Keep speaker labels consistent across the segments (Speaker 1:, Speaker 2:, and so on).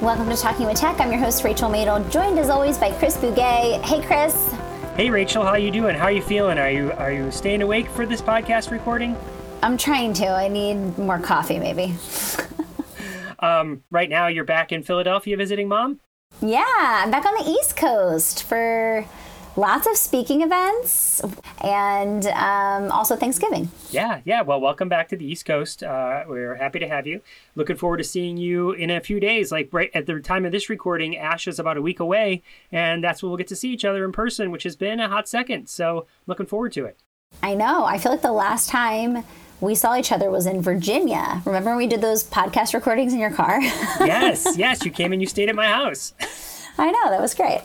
Speaker 1: Welcome to Talking with Tech. I'm your host Rachel Madel, joined as always by Chris Bugaj. Hey, Chris.
Speaker 2: Hey, Rachel. How you doing? How are you feeling? Are you are you staying awake for this podcast recording?
Speaker 1: I'm trying to. I need more coffee, maybe.
Speaker 2: um, right now, you're back in Philadelphia visiting mom.
Speaker 1: Yeah, I'm back on the East Coast for lots of speaking events and um, also Thanksgiving.
Speaker 2: Yeah, yeah. Well, welcome back to the East Coast. Uh, we're happy to have you. Looking forward to seeing you in a few days. Like right at the time of this recording, ASHA is about a week away, and that's when we'll get to see each other in person, which has been a hot second. So, looking forward to it.
Speaker 1: I know. I feel like the last time we saw each other was in Virginia. Remember when we did those podcast recordings in your car?
Speaker 2: yes, yes. You came and you stayed at my house.
Speaker 1: I know. That was great.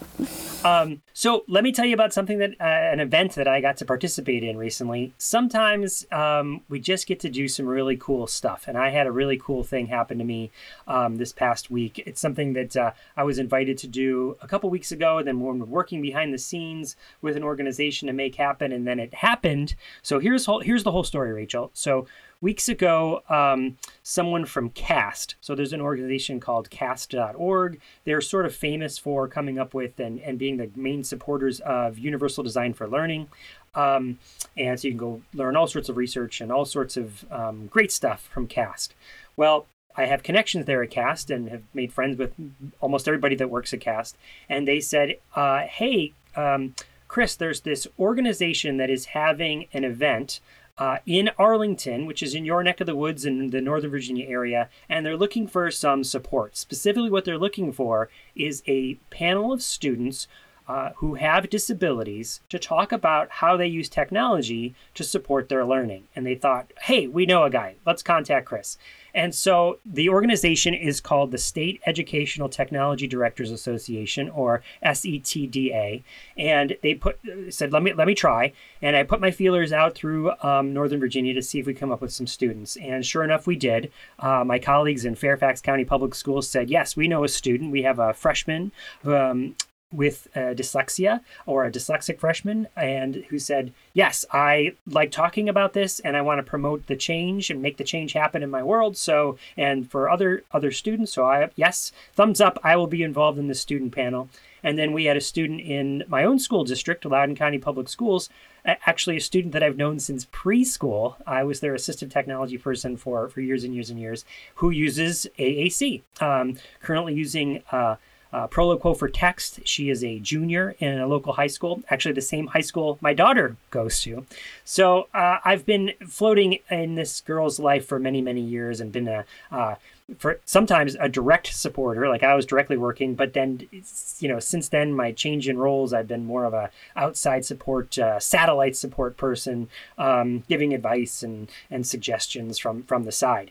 Speaker 2: Um, so let me tell you about something that uh, an event that I got to participate in recently. Sometimes um, we just get to do some really cool stuff, and I had a really cool thing happen to me um, this past week. It's something that uh, I was invited to do a couple weeks ago. and Then we're working behind the scenes with an organization to make happen, and then it happened. So here's whole, here's the whole story, Rachel. So weeks ago, um, someone from CAST, so there's an organization called cast.org. They're sort of famous for coming up with and, and being the main supporters of Universal Design for Learning. Um, and so you can go learn all sorts of research and all sorts of um, great stuff from CAST. Well, I have connections there at CAST and have made friends with almost everybody that works at CAST. And they said, uh, hey, um, Chris, there's this organization that is having an event uh, in Arlington, which is in your neck of the woods in the Northern Virginia area, and they're looking for some support. Specifically, what they're looking for is a panel of students uh, who have disabilities to talk about how they use technology to support their learning. And they thought, hey, we know a guy. Let's contact Chris. And so the organization is called the State Educational Technology Directors Association, or SETDA. And they put said, let me let me try. And I put my feelers out through um, Northern Virginia to see if we come up with some students. And sure enough, we did. Uh, my colleagues in Fairfax County Public Schools said, yes, we know a student. We have a freshman um, with uh, dyslexia or a dyslexic freshman and who said yes i like talking about this and i want to promote the change and make the change happen in my world so and for other other students so i yes thumbs up i will be involved in the student panel. And then we had a student in my own school district loudoun county public schools actually a student that i've known since preschool. I was their assistive technology person for for years and years and years who uses aac um, currently using uh, uh, Proloquo4Text. She is a junior in a local high school, actually the same high school my daughter goes to. So uh, I've been floating in this girl's life for many, many years and been a uh, for sometimes a direct supporter like i was directly working but then you know since then my change in roles i've been more of a outside support uh, satellite support person um, giving advice and and suggestions from from the side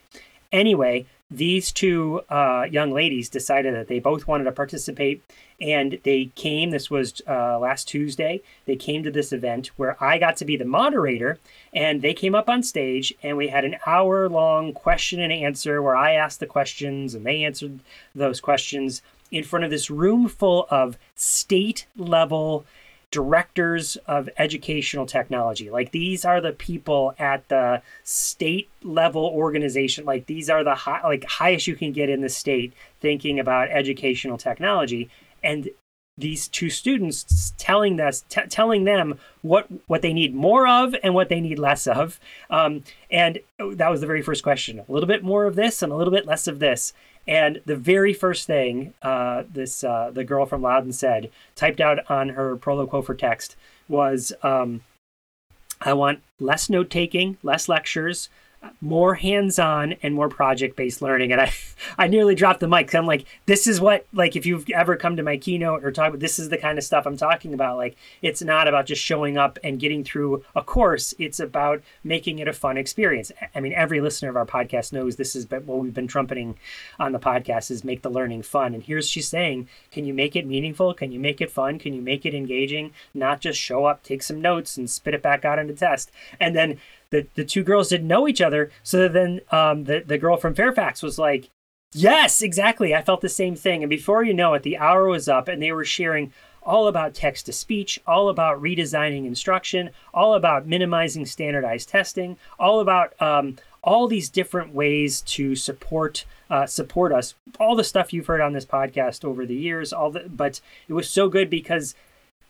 Speaker 2: anyway these two uh, young ladies decided that they both wanted to participate and they came this was uh, last tuesday they came to this event where i got to be the moderator and they came up on stage and we had an hour long question and answer where i asked the questions and they answered those questions in front of this room full of state level directors of educational technology. Like these are the people at the state level organization. Like these are the high, like highest you can get in the state thinking about educational technology. And these two students telling us t- telling them what what they need more of and what they need less of um, and that was the very first question a little bit more of this and a little bit less of this and the very first thing uh, this uh, the girl from Loudoun said, typed out on her Proloquo4Text, was, um, "I want less note taking, less lectures, more hands-on and more project-based learning. And i i nearly dropped the mic i'm like this is what like if you've ever come to my keynote or talk about this is the kind of stuff i'm talking about. Like it's not about just showing up and getting through a course. It's about making it a fun experience. I mean every listener of our podcast knows this is what we've been trumpeting on the podcast is make the learning fun. And here's she's saying can you make it meaningful? Can you make it fun? Can you make it engaging? Not just show up take some notes and spit it back out into test. And then the, the two girls didn't know each other. So then um, the, the girl from Fairfax was like, Yes, exactly. I felt the same thing. And before you know it, the hour was up and they were sharing all about text to speech, all about redesigning instruction, all about minimizing standardized testing, all about um, all these different ways to support uh, support us. All the stuff you've heard on this podcast over the years, all the but it was so good because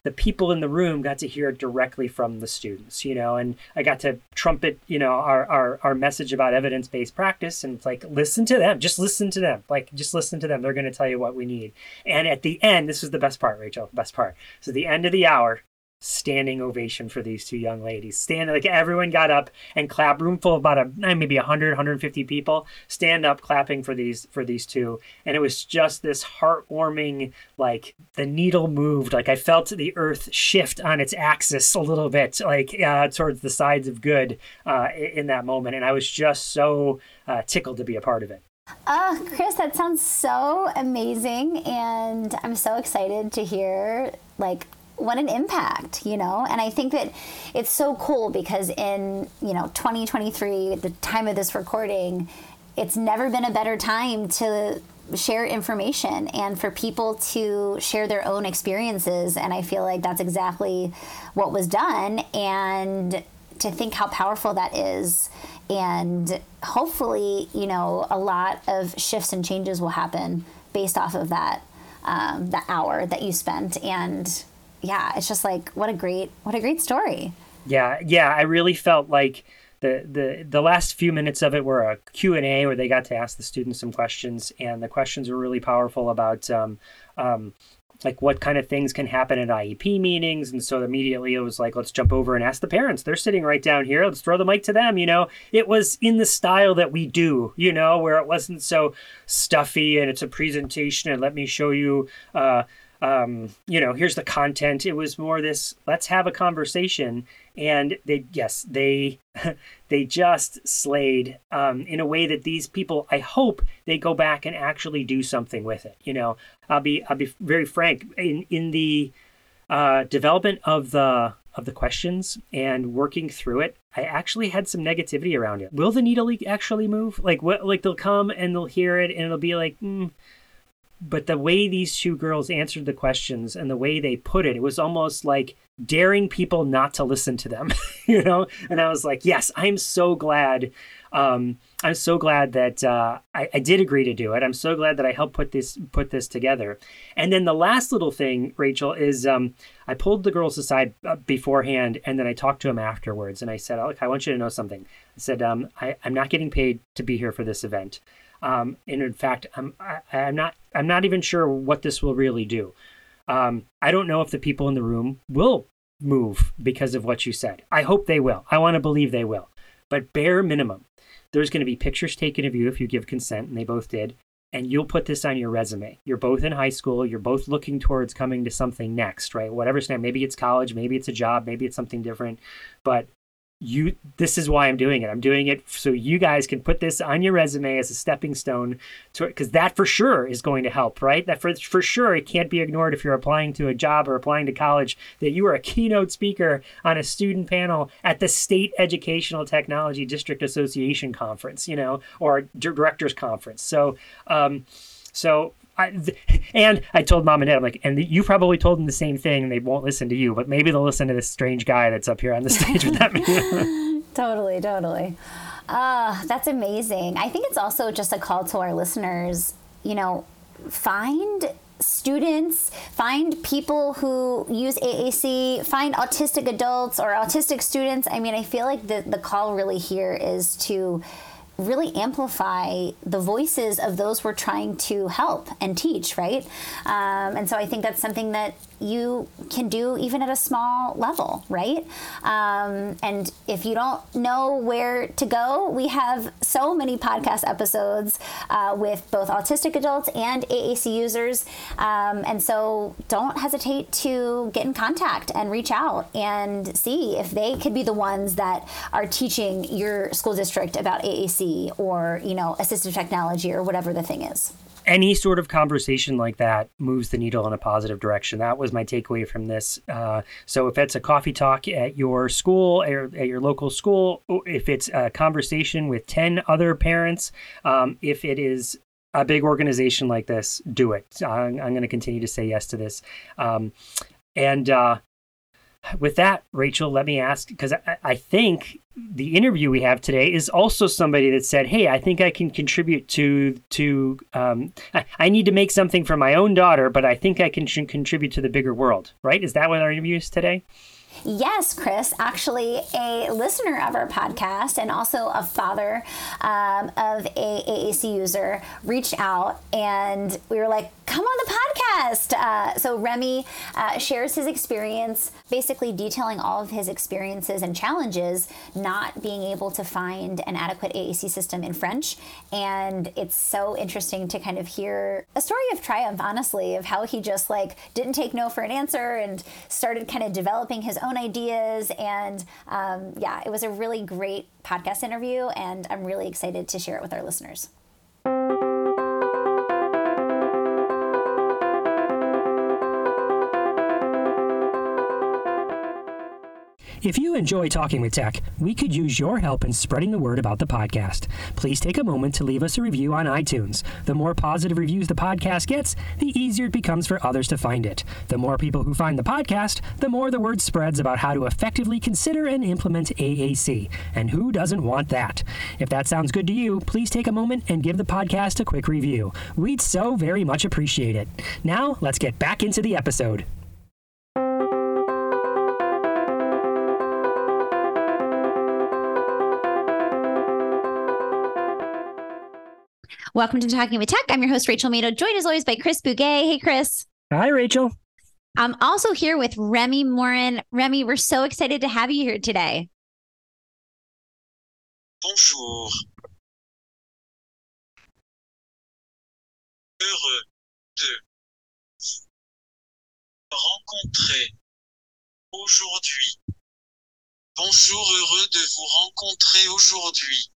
Speaker 2: the people in the room got to hear it directly from the students, you know, and I got to trumpet, you know, our, our, our message about evidence based practice and like listen to them, just listen to them, like just listen to them. They're going to tell you what we need. And at the end, this was the best part, Rachel, best part. So the end of the hour, standing ovation for these two young ladies. Stand like everyone got up and clap. Room full of about a maybe 100, 150 people. Stand up clapping for these for these two, and it was just this heartwarming. Like the needle moved. Like I felt the earth shift on its axis a little bit, like uh, towards the sides of good uh, in that moment, and I was just so uh, tickled to be a part of it.
Speaker 1: Oh, Chris, that sounds so amazing. And I'm so excited to hear like what an impact, you know? And I think that it's so cool because in, you know, 2023, at the time of this recording, it's never been a better time to share information and for people to share their own experiences. And I feel like that's exactly what was done. And to think how powerful that is. And hopefully, you know, a lot of shifts and changes will happen based off of that, um, that hour that you spent. And yeah, it's just like what a great what a great story.
Speaker 2: Yeah, yeah, I really felt like the the the last few minutes of it were a Q&A where they got to ask the students some questions and the questions were really powerful about um, um, like what kind of things can happen at IEP meetings. And so immediately it was like, let's jump over and ask the parents. They're sitting right down here. Let's throw the mic to them. You know, it was in the style that we do, you know, where it wasn't so stuffy and it's a presentation and let me show you, uh, um, you know, here's the content. It was more this, let's have a conversation. And they, yes, they, they just slayed um, in a way that these people, I hope they go back and actually do something with it. You know, I'll be, I'll be very frank in, in the uh, development of the, of the questions and working through it, I actually had some negativity around it. Will the needle actually move? Like what? Like they'll come and they'll hear it and it'll be like, mm, but the way these two girls answered the questions and the way they put it, it was almost like daring people not to listen to them, you know? And I was like, yes, I'm so glad. Um, I'm so glad that uh, I, I, did agree to do it. I'm so glad that I helped put this put this together. And then the last little thing, Rachel, is um, I pulled the girls aside uh, beforehand, and then I talked to them afterwards, and I said, "Look, I want you to know something." I said, um, I, "I'm not getting paid to be here for this event." Um, and in fact, I'm I, am not I'm not even sure what this will really do. Um, I don't know if the people in the room will move because of what you said. I hope they will. I want to believe they will. But bare minimum, there's going to be pictures taken of you if you give consent, and they both did. And you'll put this on your resume. You're both in high school. You're both looking towards coming to something next, right? Whatever stand. Maybe it's college. Maybe it's a job. Maybe it's something different. But you this is why I'm doing it. I'm doing it so you guys can put this on your resume as a stepping stone to because that for sure is going to help, right? That for for sure it can't be ignored if you're applying to a job or applying to college that you are a keynote speaker on a student panel at the State Educational Technology District Association conference, you know, or directors conference. So um so I, th- and I told mom and dad, I'm like, and you probably told them the same thing, and they won't listen to you, but maybe they'll listen to this strange guy that's up here on the stage with that.
Speaker 1: totally, totally. Uh, that's amazing. I think it's also just a call to our listeners, you know, find students, find people who use AAC, find autistic adults or autistic students. I mean, I feel like the, the call really here is to really amplify the voices of those we're trying to help and teach, right? Um, and so I think that's something that you can do even at a small level, right? Um, and if you don't know where to go, we have so many podcast episodes uh, with both autistic adults and AAC users. Um, and so don't hesitate to get in contact and reach out and see if they could be the ones that are teaching your school district about AAC or, you know, assistive technology or whatever the thing is
Speaker 2: any sort of conversation like that moves the needle in a positive direction. That was my takeaway from this. Uh, so if it's a coffee talk at your school, or at your local school, if it's a conversation with 10 other parents, um, if it is a big organization like this, do it. I'm, I'm going to continue to say yes to this. Um, and uh, with that, Rachel, let me ask because I, I, think
Speaker 3: the interview we have today is also somebody that said, "Hey, I think I can contribute to to. Um, I, I, need to make something for my own daughter, but I think I can contribute to the bigger world." Right? Is that what our interview is today?
Speaker 1: Yes, Chris, actually a listener of our podcast and also a father um, of a AAC user reached out and we were like, come on the podcast. Uh, so Rémi uh, shares his experience, basically detailing all of his experiences and challenges not being able to find an adequate AAC system in French. And it's so interesting to kind of hear a story of triumph, honestly, of how he just like didn't take no for an answer and started kind of developing his own ideas. And um, yeah, it was a really great podcast interview, and I'm really excited to share it with our listeners.
Speaker 3: If you enjoy talking with tech, we could use your help in spreading the word about the podcast. Please take a moment to leave us a review on iTunes. The more positive reviews the podcast gets, the easier it becomes for others to find it. The more people who find the podcast, the more the word spreads about how to effectively consider and implement AAC. And who doesn't want that? If that sounds good to you, please take a moment and give the podcast a quick review. We'd so very much appreciate it. Now, let's get back into the episode.
Speaker 1: Welcome to Talking with Tech. I'm your host, Rachel Madel, joined as always by Chris Bugaj. Hey, Chris.
Speaker 3: Hi, Rachel.
Speaker 1: I'm also here with Rémi Morin. Rémi, we're so excited to have you here today.
Speaker 4: Bonjour. Heureux de rencontrer aujourd'hui. Bonjour, heureux de vous rencontrer aujourd'hui.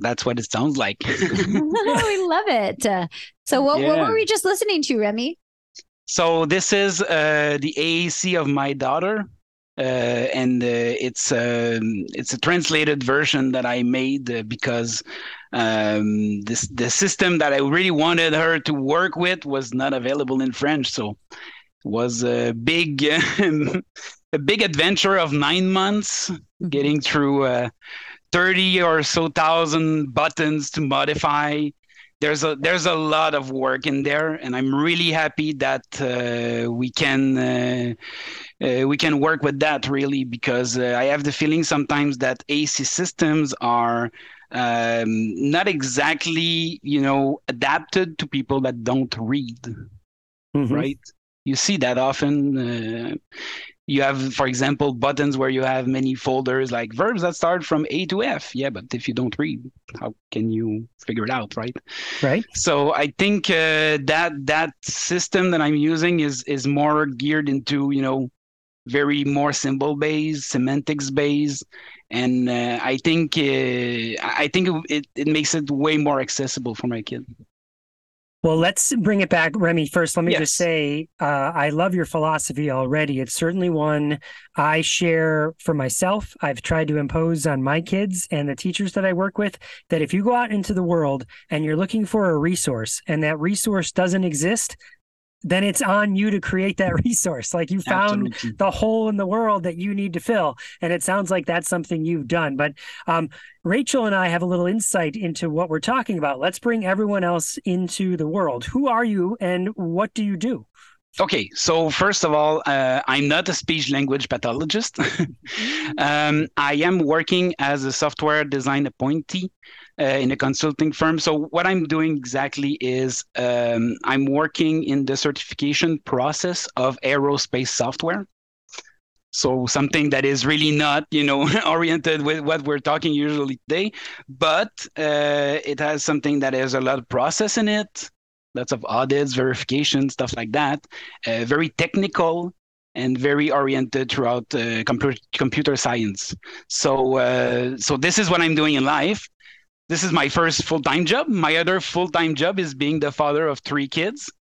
Speaker 5: That's what it sounds like.
Speaker 1: we love it. Uh, so, what, yeah. what, were we just listening to, Rémi?
Speaker 5: So, this is uh, the AAC of my daughter. Uh, and uh, it's um, it's a translated version that I made uh, because um, this the system that I really wanted her to work with was not available in French, so it was a big a big adventure of nine months mm-hmm. getting through uh, 30 or so thousand buttons to modify there's a there's a lot of work in there and i'm really happy that uh, we can uh, uh, we can work with that really because uh, i have the feeling sometimes that ac systems are um, not exactly you know adapted to people that don't read mm-hmm. right you see that often uh, you have for example buttons where you have many folders like verbs that start from a to f. Yeah but if you don't read how can you figure it out right?
Speaker 3: Right.
Speaker 5: So i think uh, that that system that i'm using is is more geared into you know very more symbol based semantics based and uh, i think uh, i think it, it makes it way more accessible for my kid
Speaker 3: well, let's bring it back, Rémi. First, let me yes. just say uh, I love your philosophy already. It's certainly one I share for myself. I've tried to impose on my kids and the teachers that I work with that if you go out into the world and you're looking for a resource and that resource doesn't exist, then it's on you to create that resource. Like you found Absolutely. the hole in the world that you need to fill. And it sounds like that's something you've done. But um, Rachel and I have a little insight into what we're talking about. Let's bring everyone else into the world. Who are you and what do you do?
Speaker 5: Okay, so first of all, uh, I'm not a speech language pathologist. um, I am working as a software design appointee uh, in a consulting firm. So what I'm doing exactly is um, I'm working in the certification process of aerospace software. So something that is really not, you know, oriented with what we're talking usually today, but uh, it has something that has a lot of process in it, lots of audits, verification, stuff like that. Uh, very technical and very oriented throughout uh, computer computer science. So uh, so this is what I'm doing in life this is my first full-time job. My other full-time job is being the father of three kids,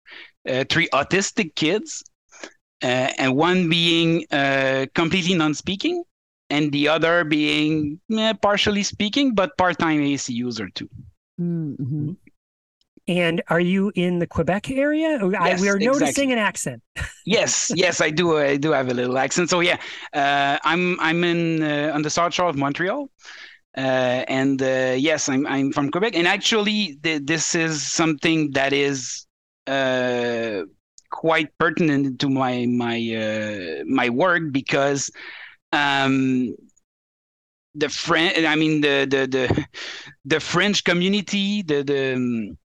Speaker 5: uh, three autistic kids, uh, and one being uh, completely non-speaking, and the other being eh, partially speaking but part-time AC user too.
Speaker 3: Mm-hmm.
Speaker 2: And are you in the Quebec area? I, we are noticing
Speaker 5: exactly.
Speaker 2: an accent.
Speaker 5: Yes,
Speaker 2: I, we are noticing
Speaker 5: exactly.
Speaker 2: an accent.
Speaker 5: yes, yes, I do. I do have a little accent. So yeah, uh, I'm I'm in uh, on the south shore of Montreal, uh, and uh, yes, I'm I'm from Quebec. And actually, th- this is something that is uh, quite pertinent to my my uh, my work because um, the French. I mean the the the the French community. The the um,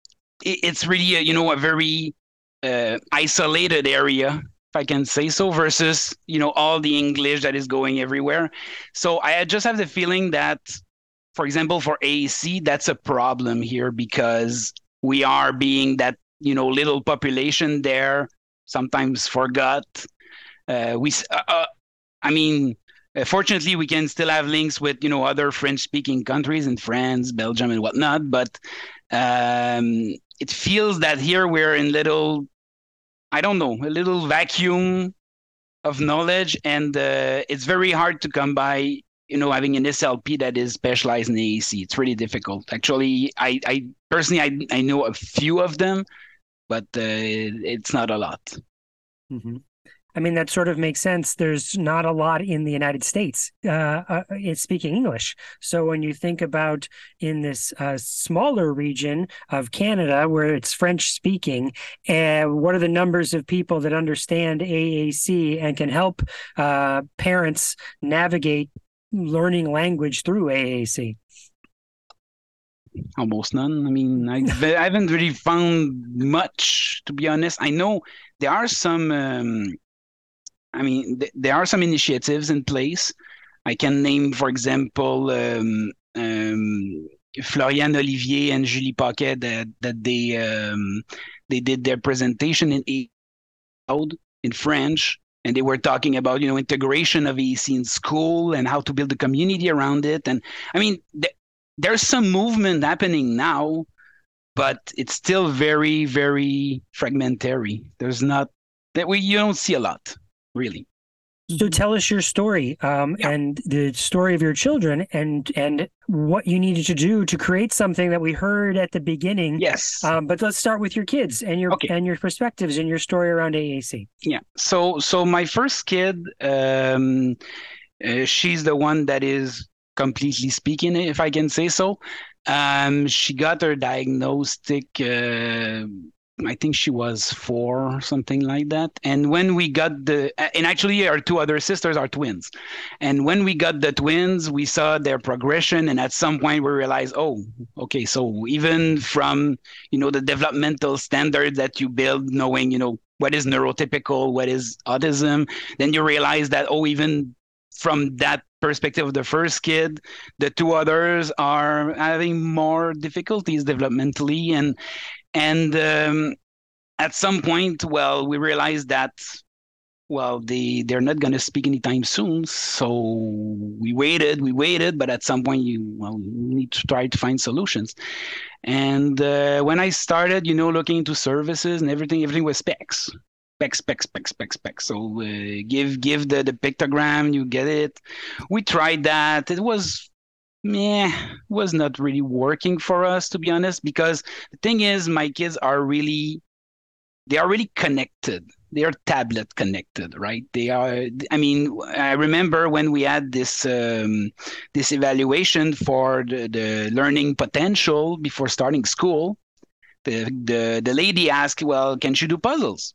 Speaker 5: it, it's really a, you know a very uh, isolated area if I can say so, versus you know all the English that is going everywhere. So I just have the feeling that, for example, for AAC, that's a problem here because we are being that you know little population there, sometimes forgot. Uh, we, uh, uh, I mean, uh, fortunately, we can still have links with you know other French-speaking countries in France, Belgium, and whatnot. But um, it feels that here we're in little I don't know, a little vacuum of knowledge, and uh, it's very hard to come by. You know, having an SLP that is specialized in AAC, it's really difficult. Actually, I, I personally, I, I know a few of them, but uh, it's not a lot.
Speaker 2: Mm-hmm. I mean, that sort of makes sense. There's not a lot in the United States uh, uh, speaking English. So when you think about in this uh, smaller region of Canada where it's French speaking, what are the numbers of people that understand AAC and can help uh, parents navigate learning language through AAC?
Speaker 5: Almost none. I mean, I, I haven't really found much, to be honest. I know there are some. Um, I mean, th- there are some initiatives in place. I can name, for example, um, um, Florian Olivier and Julie Paquet that that they um, they did their presentation in in French, and they were talking about you know integration of AAC in school and how to build a community around it. And I mean, th- there's some movement happening now, but it's still very very fragmentary. There's not that we you don't see a lot really.
Speaker 2: So tell us your story um,
Speaker 5: Yeah.
Speaker 2: and the story of your children and and what you needed to do to create something that we heard at the beginning.
Speaker 5: Yes.
Speaker 2: Um, but let's start with your kids and your
Speaker 5: Okay.
Speaker 2: and your perspectives and your story around AAC.
Speaker 5: yeah. So so my first kid, um, uh, she's the one that is completely speaking, if I can say so. Um, she got her diagnostic. Uh, I think she was four, something like that. And when we got the, and actually our two other sisters are twins. And when we got the twins, we saw their progression, and at some point we realized, oh, okay, so even from you know the developmental standard that you build, knowing you know what is neurotypical, what is autism, then you realize that oh, even from that perspective of the first kid, the two others are having more difficulties developmentally, and and um, at some point, well, we realized that well they they're not going to speak anytime soon. So we waited we waited but at some point you well you need to try to find solutions. And uh, when i started you know looking into services and everything everything was specs. Specs specs specs specs specs. So uh, give give the the pictogram you get it. We tried that. It was meh was not really working for us to be honest because the thing is my kids are really they are really connected. They are tablet connected right? They are i mean i remember when we had this um, this evaluation for the, the learning potential before starting school the, the the lady asked well can she do puzzles?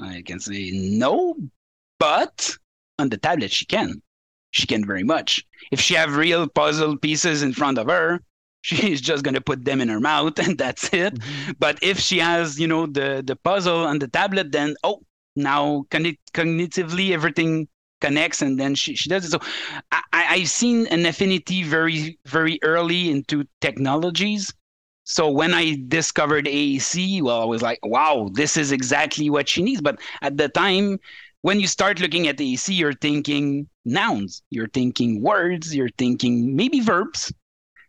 Speaker 5: I can say no but on the tablet she can she can very much. If she have real puzzle pieces in front of her she's just going to put them in her mouth and that's it.
Speaker 2: Mm-hmm.
Speaker 5: but if she has you know the the puzzle on the tablet then oh now cogni- cognitively everything connects and then she, she does it. So I, I- i've seen an affinity very very early into technologies. So when i discovered aac well i was like wow this is exactly what she needs. But at the time when you start looking at AAC, you're thinking nouns, you're thinking words, you're thinking maybe verbs,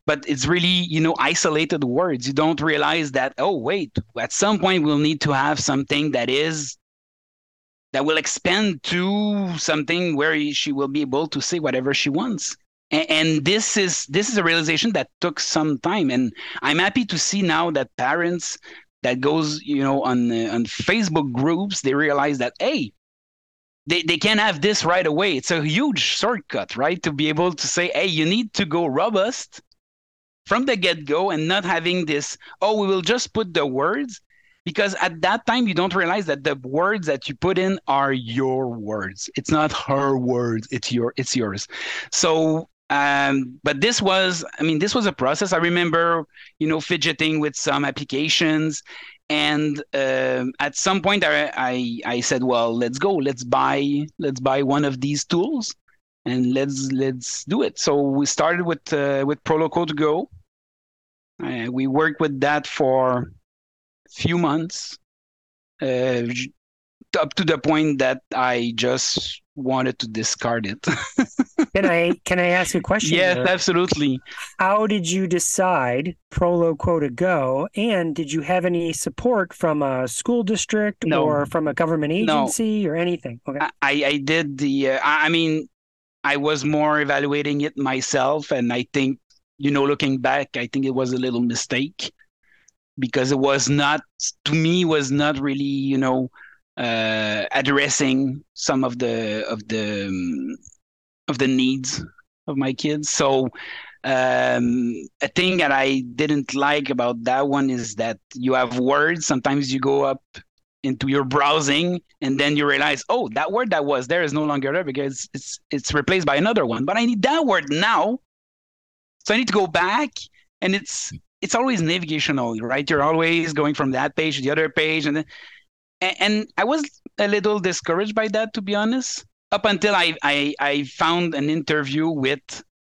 Speaker 5: but it's really you know isolated words. You don't realize that oh wait at some point we'll need to have something that is that will expand to something where she will be able to say whatever she wants. And, and this is this is a realization that took some time. And i'm happy to see now that parents that goes, you know, on uh, on Facebook groups, they realize that hey, they, they can have this right away. It's a huge shortcut, right? To be able to say, hey, you need to go robust from the get go and not having this, oh, we will just put the words. Because at that time, you don't realize that the words that you put in are your words. It's not her words. It's your. It's yours. So um, but this was, I mean, this was a process. I remember, you know, fidgeting with some applications, and uh, at some point, I, I I said, well, let's go, let's buy, let's buy one of these tools, and let's let's do it. So we started with uh, with Proloquo2Go. Uh, we worked with that for a few months, uh, up to the point that I just wanted to discard it.
Speaker 3: can I can I ask a question?
Speaker 5: Yes, there? absolutely.
Speaker 3: How did you decide Proloquo2Go? And did you have any support from a school district
Speaker 5: no.
Speaker 3: or from a government agency no. or anything?
Speaker 5: Okay. I, I did the uh, I mean I was more evaluating it myself and I think you know looking back I think it was a little mistake because it was not to me was not really you know uh, addressing some of the of the um, of the needs of my kids. So um, a thing that I didn't like about that one is that you have words. Sometimes you go up into your browsing and then you realize, oh, that word that was there is no longer there because it's it's replaced by another one. But I need that word now, so I need to go back, and it's it's always navigational, right? You're always going from that page to the other page, and then and I was a little discouraged by that, to be honest. Up until I I, I found an interview with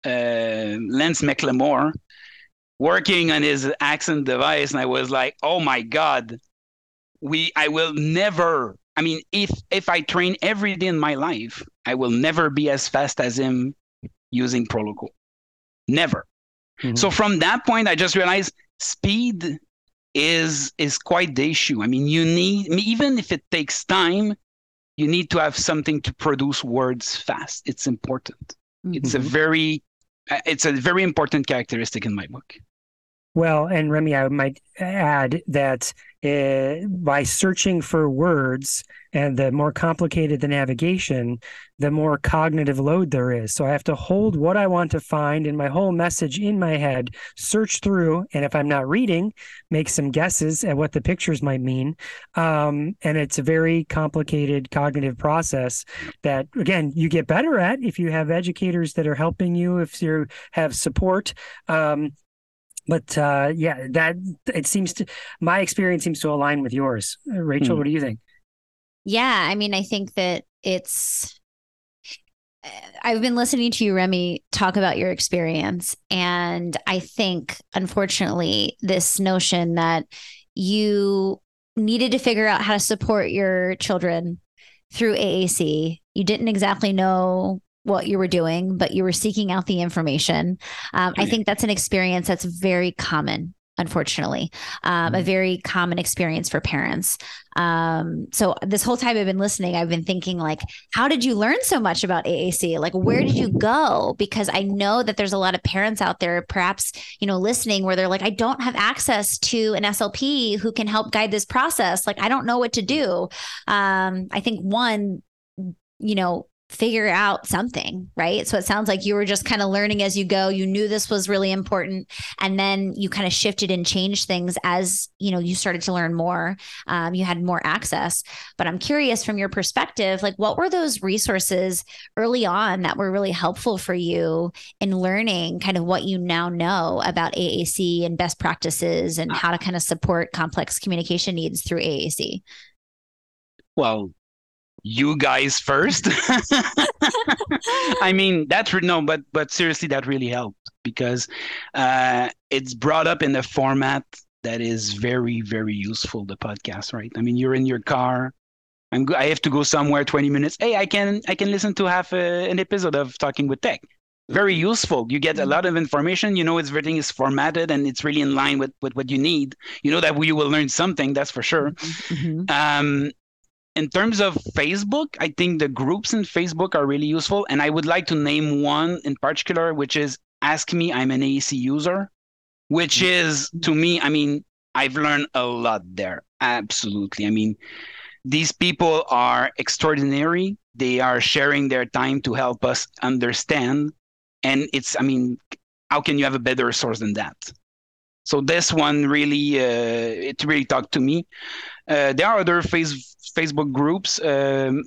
Speaker 5: uh, Lance McLemore working on his accent device, and I was like, oh my god, we I will never. I mean, if if I train every day in my life, I will never be as fast as him using Proloquo. Never. Mm-hmm. So from that point, I just realized speed is is quite the issue. I mean, you need even if it takes time, you need to have something to produce words fast. It's important. Mm-hmm. It's a mm-hmm. very uh, it's a very important characteristic in my book.
Speaker 3: Well, and Rémi, I might add that uh, by searching for words and the more complicated the navigation, the more cognitive load there is. So I have to hold what I want to find in my whole message in my head, search through, and if I'm not reading, make some guesses at what the pictures might mean. Um, and it's a very complicated cognitive process that, again, you get better at if you have educators that are helping you, if you have support. Um, but uh, yeah, that it seems to my experience seems to align with yours. Uh, Rachel, hmm. what do you think?
Speaker 1: Yeah, I mean, I think that it's. Uh, I've been listening to you, Rémi, talk about your experience. And I think, unfortunately, this notion that you needed to figure out how to support your children through AAC, you didn't exactly know what you were doing, but you were seeking out the information. Um, I think that's an experience that's very common, unfortunately, um, mm-hmm. a very common experience for parents. Um, so this whole time I've been listening, I've been thinking like, how did you learn so much about AAC? Like, where did you go? Because I know that there's a lot of parents out there, perhaps, you know, listening where they're like, I don't have access to an SLP who can help guide this process. Like, I don't know what to do. Um, I think one, you know, figure out something, right? So it sounds like you were just kind of learning as you go. You knew this was really important, and then you kind of shifted and changed things as you know you started to learn more. Um, you had more access. But I'm curious from your perspective, like what were those resources early on that were really helpful for you in learning kind of what you now know about AAC and best practices and how to kind of support complex communication needs through AAC?
Speaker 5: Well, you guys first. I mean, that's no, but but seriously, that really helped because uh, it's brought up in a format that is very very useful. The podcast, right? I mean, you're in your car. I'm go- I have to go somewhere. Twenty minutes. Hey, I can I can listen to half a, an episode of Talking with Tech. Very useful. You get a lot of information. You know, it's, everything is formatted and it's really in line with, with what you need. You know that we will learn something. That's for sure. Mm-hmm. Um, in terms of Facebook, I think the groups in Facebook are really useful. And I would like to name one in particular, which is Ask Me, I'm an AAC user, which mm-hmm. is to me, I mean, I've learned a lot there. Absolutely. I mean, these people are extraordinary. They are sharing their time to help us understand. And it's, I mean, how can you have a better source than that? So this one really, uh, it really talked to me. Uh, there are other face, Facebook groups. Um,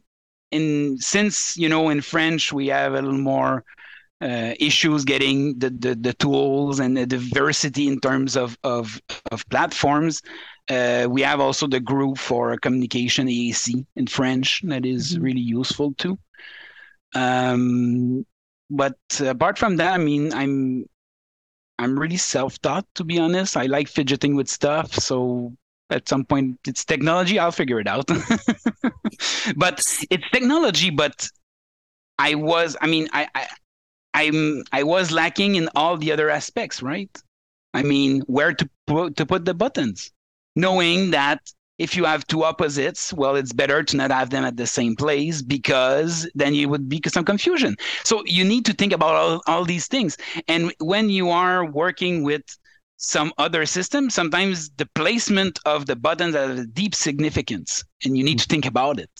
Speaker 5: in since you know in French we have a little more uh, issues getting the, the, the tools and the diversity in terms of of, of platforms. Uh, we have also the group for communication AAC in French that is mm-hmm. really useful too. Um, but apart from that, I mean, I'm I'm really self-taught to be honest. I like fidgeting with stuff, so at some point it's technology. I'll figure it out. but it's technology. But I was, I mean, I, I I'm I was lacking in all the other aspects, right? I mean, where to put to put the buttons, knowing that if you have two opposites, well, it's better to not have them at the same place because then you would be some confusion. So you need to think about all, all these things. And when you are working with some other system, sometimes the placement of the buttons has a deep significance and you need to think about it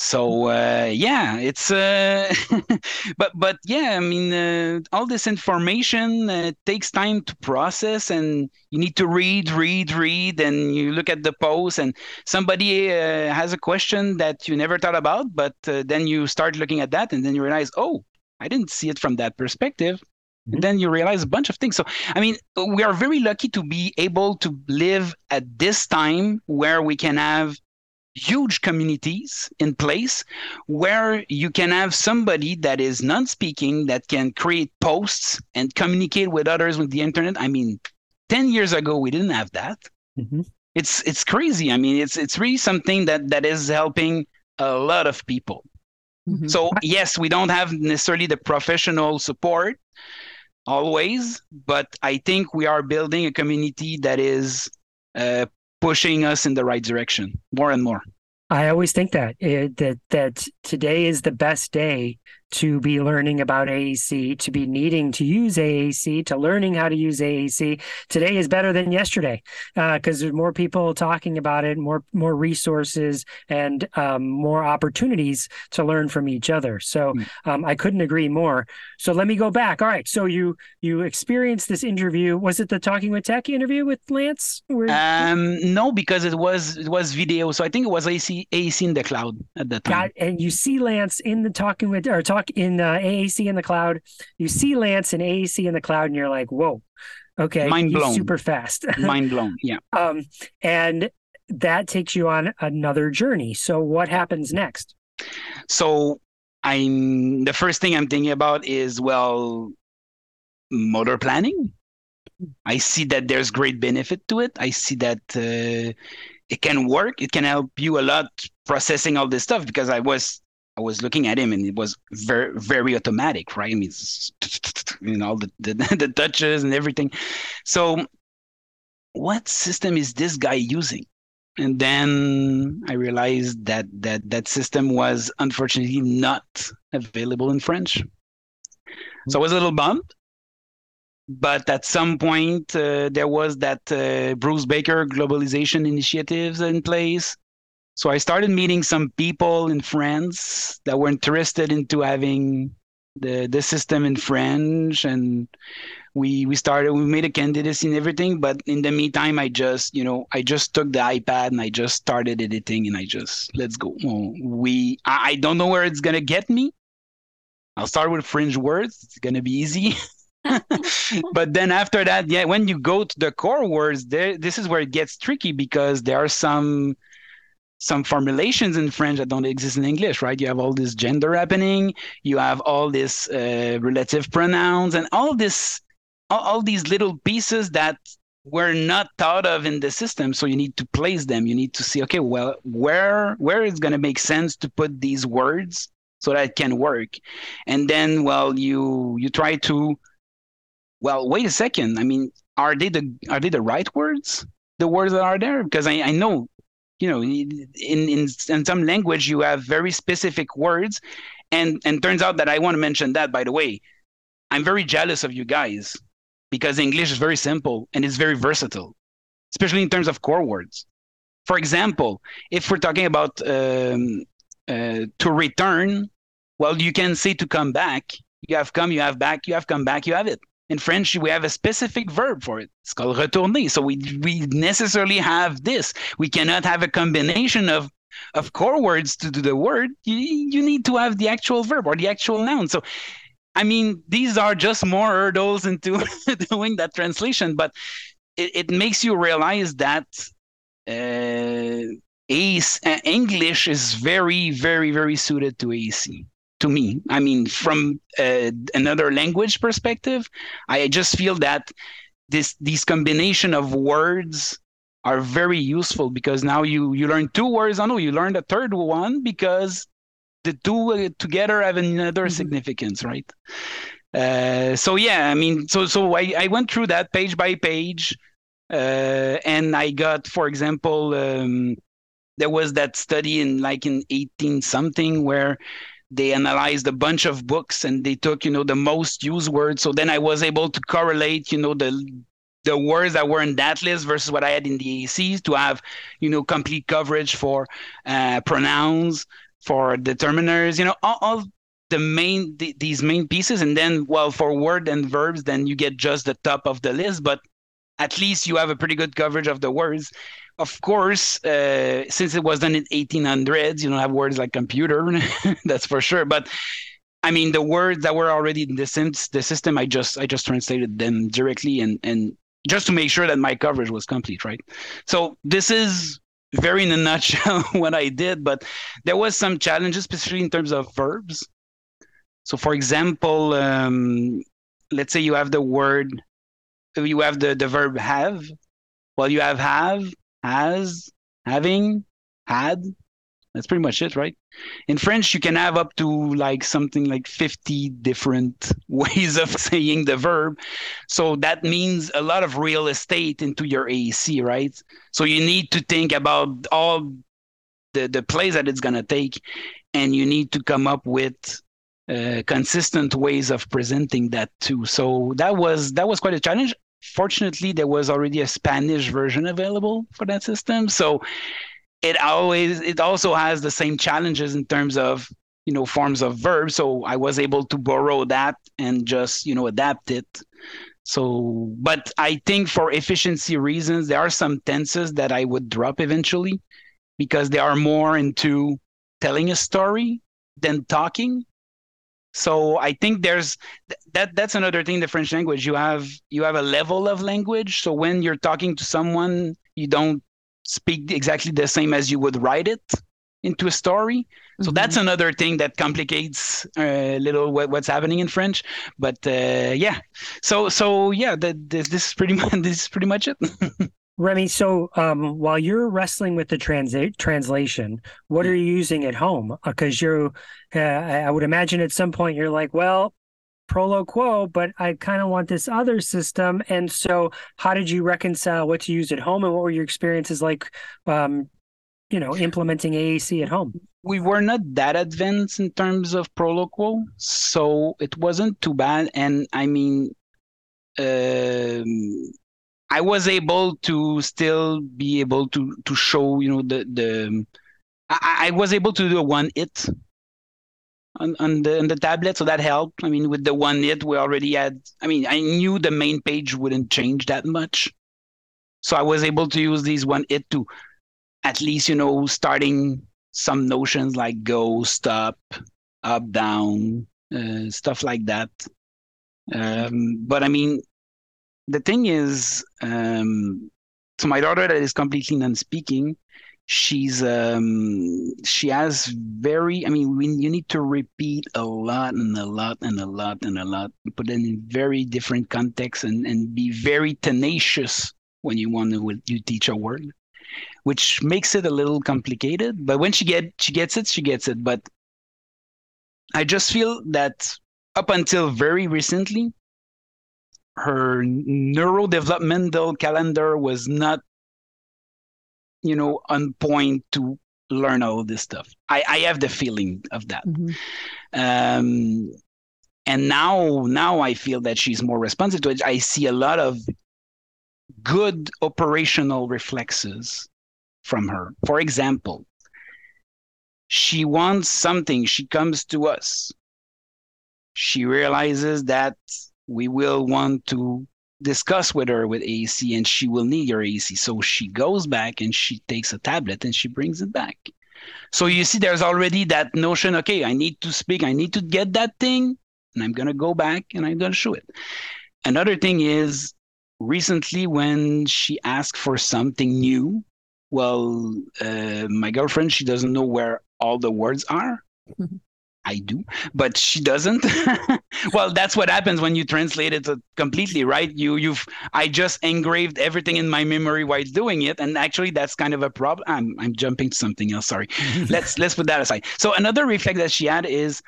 Speaker 5: so uh, yeah it's uh, but but yeah i mean uh, all this information uh, takes time to process and you need to read read read and you look at the post and somebody uh, has a question that you never thought about but uh, then you start looking at that and then you realize oh i didn't see it from that perspective mm-hmm. and then you realize a bunch of things so i mean we are very lucky to be able to live at this time where we can have huge communities in place where you can have somebody that is non-speaking that can create posts and communicate with others with the internet i mean 10 years ago we didn't have that mm-hmm. it's it's crazy i mean it's it's really something that that is helping a lot of people mm-hmm. so yes we don't have necessarily the professional support always but i think we are building a community that is uh, pushing us in the right direction more and more.
Speaker 3: I always think that it, that that today is the best day to be learning about AAC, to be needing to use AAC, to learning how to use AAC. Today is better than yesterday because uh, there's more people talking about it, more more resources, and um, more opportunities to learn from each other. So hmm. um, I couldn't agree more. So let me go back. All right. So you you experienced this interview. Was it the Talking with Tech interview with Lance?
Speaker 5: Where... Um, no, because it was it was video. So I think it was AAC, AAC in the cloud at that time. Got,
Speaker 3: and you see Lance in the Talking with or talking talk in uh, AAC in the cloud. You see Lance in AAC in the cloud, and you're like, whoa, okay,
Speaker 5: mind blown,
Speaker 3: super fast,
Speaker 5: mind blown, yeah.
Speaker 3: Um, and that takes you on another journey. So what happens next?
Speaker 5: So I'm the first thing I'm thinking about is well, motor planning. I see that there's great benefit to it. I see that uh, it can work. It can help you a lot processing all this stuff because I was I was looking at him and it was very very automatic, right? I mean, you know, the, the, the touches and everything. So, what system is this guy using? And then I realized that that that system was unfortunately not available in French. So I was a little bummed. But at some point, uh, there was that uh, Bruce Baker globalization initiatives in place so I started meeting some people in France that were interested into having the the system in French, and we we started we made a candidacy and everything. But in the meantime, I just you know I just took the iPad and I just started editing, and I just let's go. We I, I don't know where it's gonna get me. I'll start with French words. It's gonna be easy. but then after that, yeah, when you go to the core words, there this is where it gets tricky because there are some some formulations in French that don't exist in English, right? You have all this gender happening, you have all this uh, relative pronouns, and all this, all, all, these little pieces that were not thought of in the system. So you need to place them. You need to see, okay, well, where where is going to make sense to put these words so that it can work, and then, well, you you try to, well, wait a second. I mean, are they the are they the right words? The words that are there because I, I know you know in in in some language you have very specific words and and turns out that i want to mention that by the way i'm very jealous of you guys because english is very simple and it's very versatile especially in terms of core words. For example, if we're talking about um, uh, to return, well, you can say to come back. You have come, you have back, you have come back, you have it. In French, we have a specific verb for it. It's called retourner. So we we necessarily have this. We cannot have a combination of of core words to do the word. You, you need to have the actual verb or the actual noun. So I mean, these are just more hurdles into doing that translation, but it, it makes you realize that uh, ACE, uh, English is very, very, very suited to AC to me. I mean, from uh, another language perspective, I just feel that this these combination of words are very useful because now you you learn two words. I know you learned a third one because the two uh, together have another mm-hmm. significance, right? Uh, so yeah, I mean, so so I, I went through that page by page, uh, and I got, for example, um, there was that study in like in 18 something where they analyzed a bunch of books and they took you know the most used words. So then i was able to correlate you know the the words that were in that list versus what i had in the acs to have you know complete coverage for uh, pronouns for determiners you know all, all the main the, these main pieces. And then well for word and verbs then you get just the top of the list. But at least you have a pretty good coverage of the words of course, uh, since it was done in 1800s, you don't have words like computer, that's for sure. But I mean, the words that were already in the, the system, I just I just translated them directly and and just to make sure that my coverage was complete, right? So this is very in a nutshell what I did, but there was some challenges, especially in terms of verbs. So, for example, um, let's say you have the word, you have the, the verb have. Well, you have have, has, having, had. That's pretty much it, right? In French, you can have up to like something like 50 different ways of saying the verb. So that means a lot of real estate into your AEC, right? So you need to think about all the, the place that it's going to take, and you need to come up with uh, consistent ways of presenting that too. So that was that was quite a challenge fortunately there was already a spanish version available for that system. So it always it also has the same challenges in terms of you know forms of verbs so i was able to borrow that and just you know adapt it. So but i think for efficiency reasons there are some tenses that i would drop eventually because they are more into telling a story than talking so I think there's that that's another thing the French language. You have you have a level of language. So when you're talking to someone you don't speak exactly the same as you would write it into a story. So mm-hmm. that's another thing that complicates uh, a little what, what's happening in French. But uh, yeah. So so yeah this, this is pretty much this is pretty much it
Speaker 3: Rémi, so um, while you're wrestling with the transa- translation, what are you using at home? Because uh, you're, uh, I would imagine at some point you're like, well, Proloquo, but I kind of want this other system. And so, how did you reconcile what to use at home, and what were your experiences like, um, you know, implementing AAC at home?
Speaker 5: We were not that advanced in terms of Proloquo, so it wasn't too bad. And I mean, um, I was able to still be able to to show you know the the I, I was able to do a one hit on, on the on the tablet. So that helped. I mean with the one hit, we already had I mean I knew the main page wouldn't change that much. So I was able to use these one hit to at least you know starting some notions like go stop up down uh, stuff like that. Um, but I mean the thing is, um, so my daughter that is completely non-speaking, she's um, she has very. I mean, we, you need to repeat a lot and a lot and a lot and a lot, put it in very different contexts, and and be very tenacious when you want to you teach a word, which makes it a little complicated. But when she get she gets it, she gets it. But I just feel that up until very recently, her neurodevelopmental calendar was not you know on point to learn all this stuff i i have the feeling of that mm-hmm. um and now now i feel that she's more responsive to it i see a lot of good operational reflexes from her. For example, she wants something, she comes to us. She realizes that we will want to discuss with her with AC and she will need your AC. So she goes back and she takes a tablet and she brings it back. So you see, there's already that notion okay, I need to speak, I need to get that thing, and I'm going to go back and I'm going to show it. Another thing is recently when she asked for something new, well, uh, my girlfriend, she doesn't know where all the words are. Mm-hmm. I do, but she doesn't. well, that's what happens when you translate it completely, right? You, you've, I just engraved everything in my memory while doing it, and actually, that's kind of a problem. I'm, I'm jumping to something else. Sorry. let's let's put that aside. So another reflex that she had is,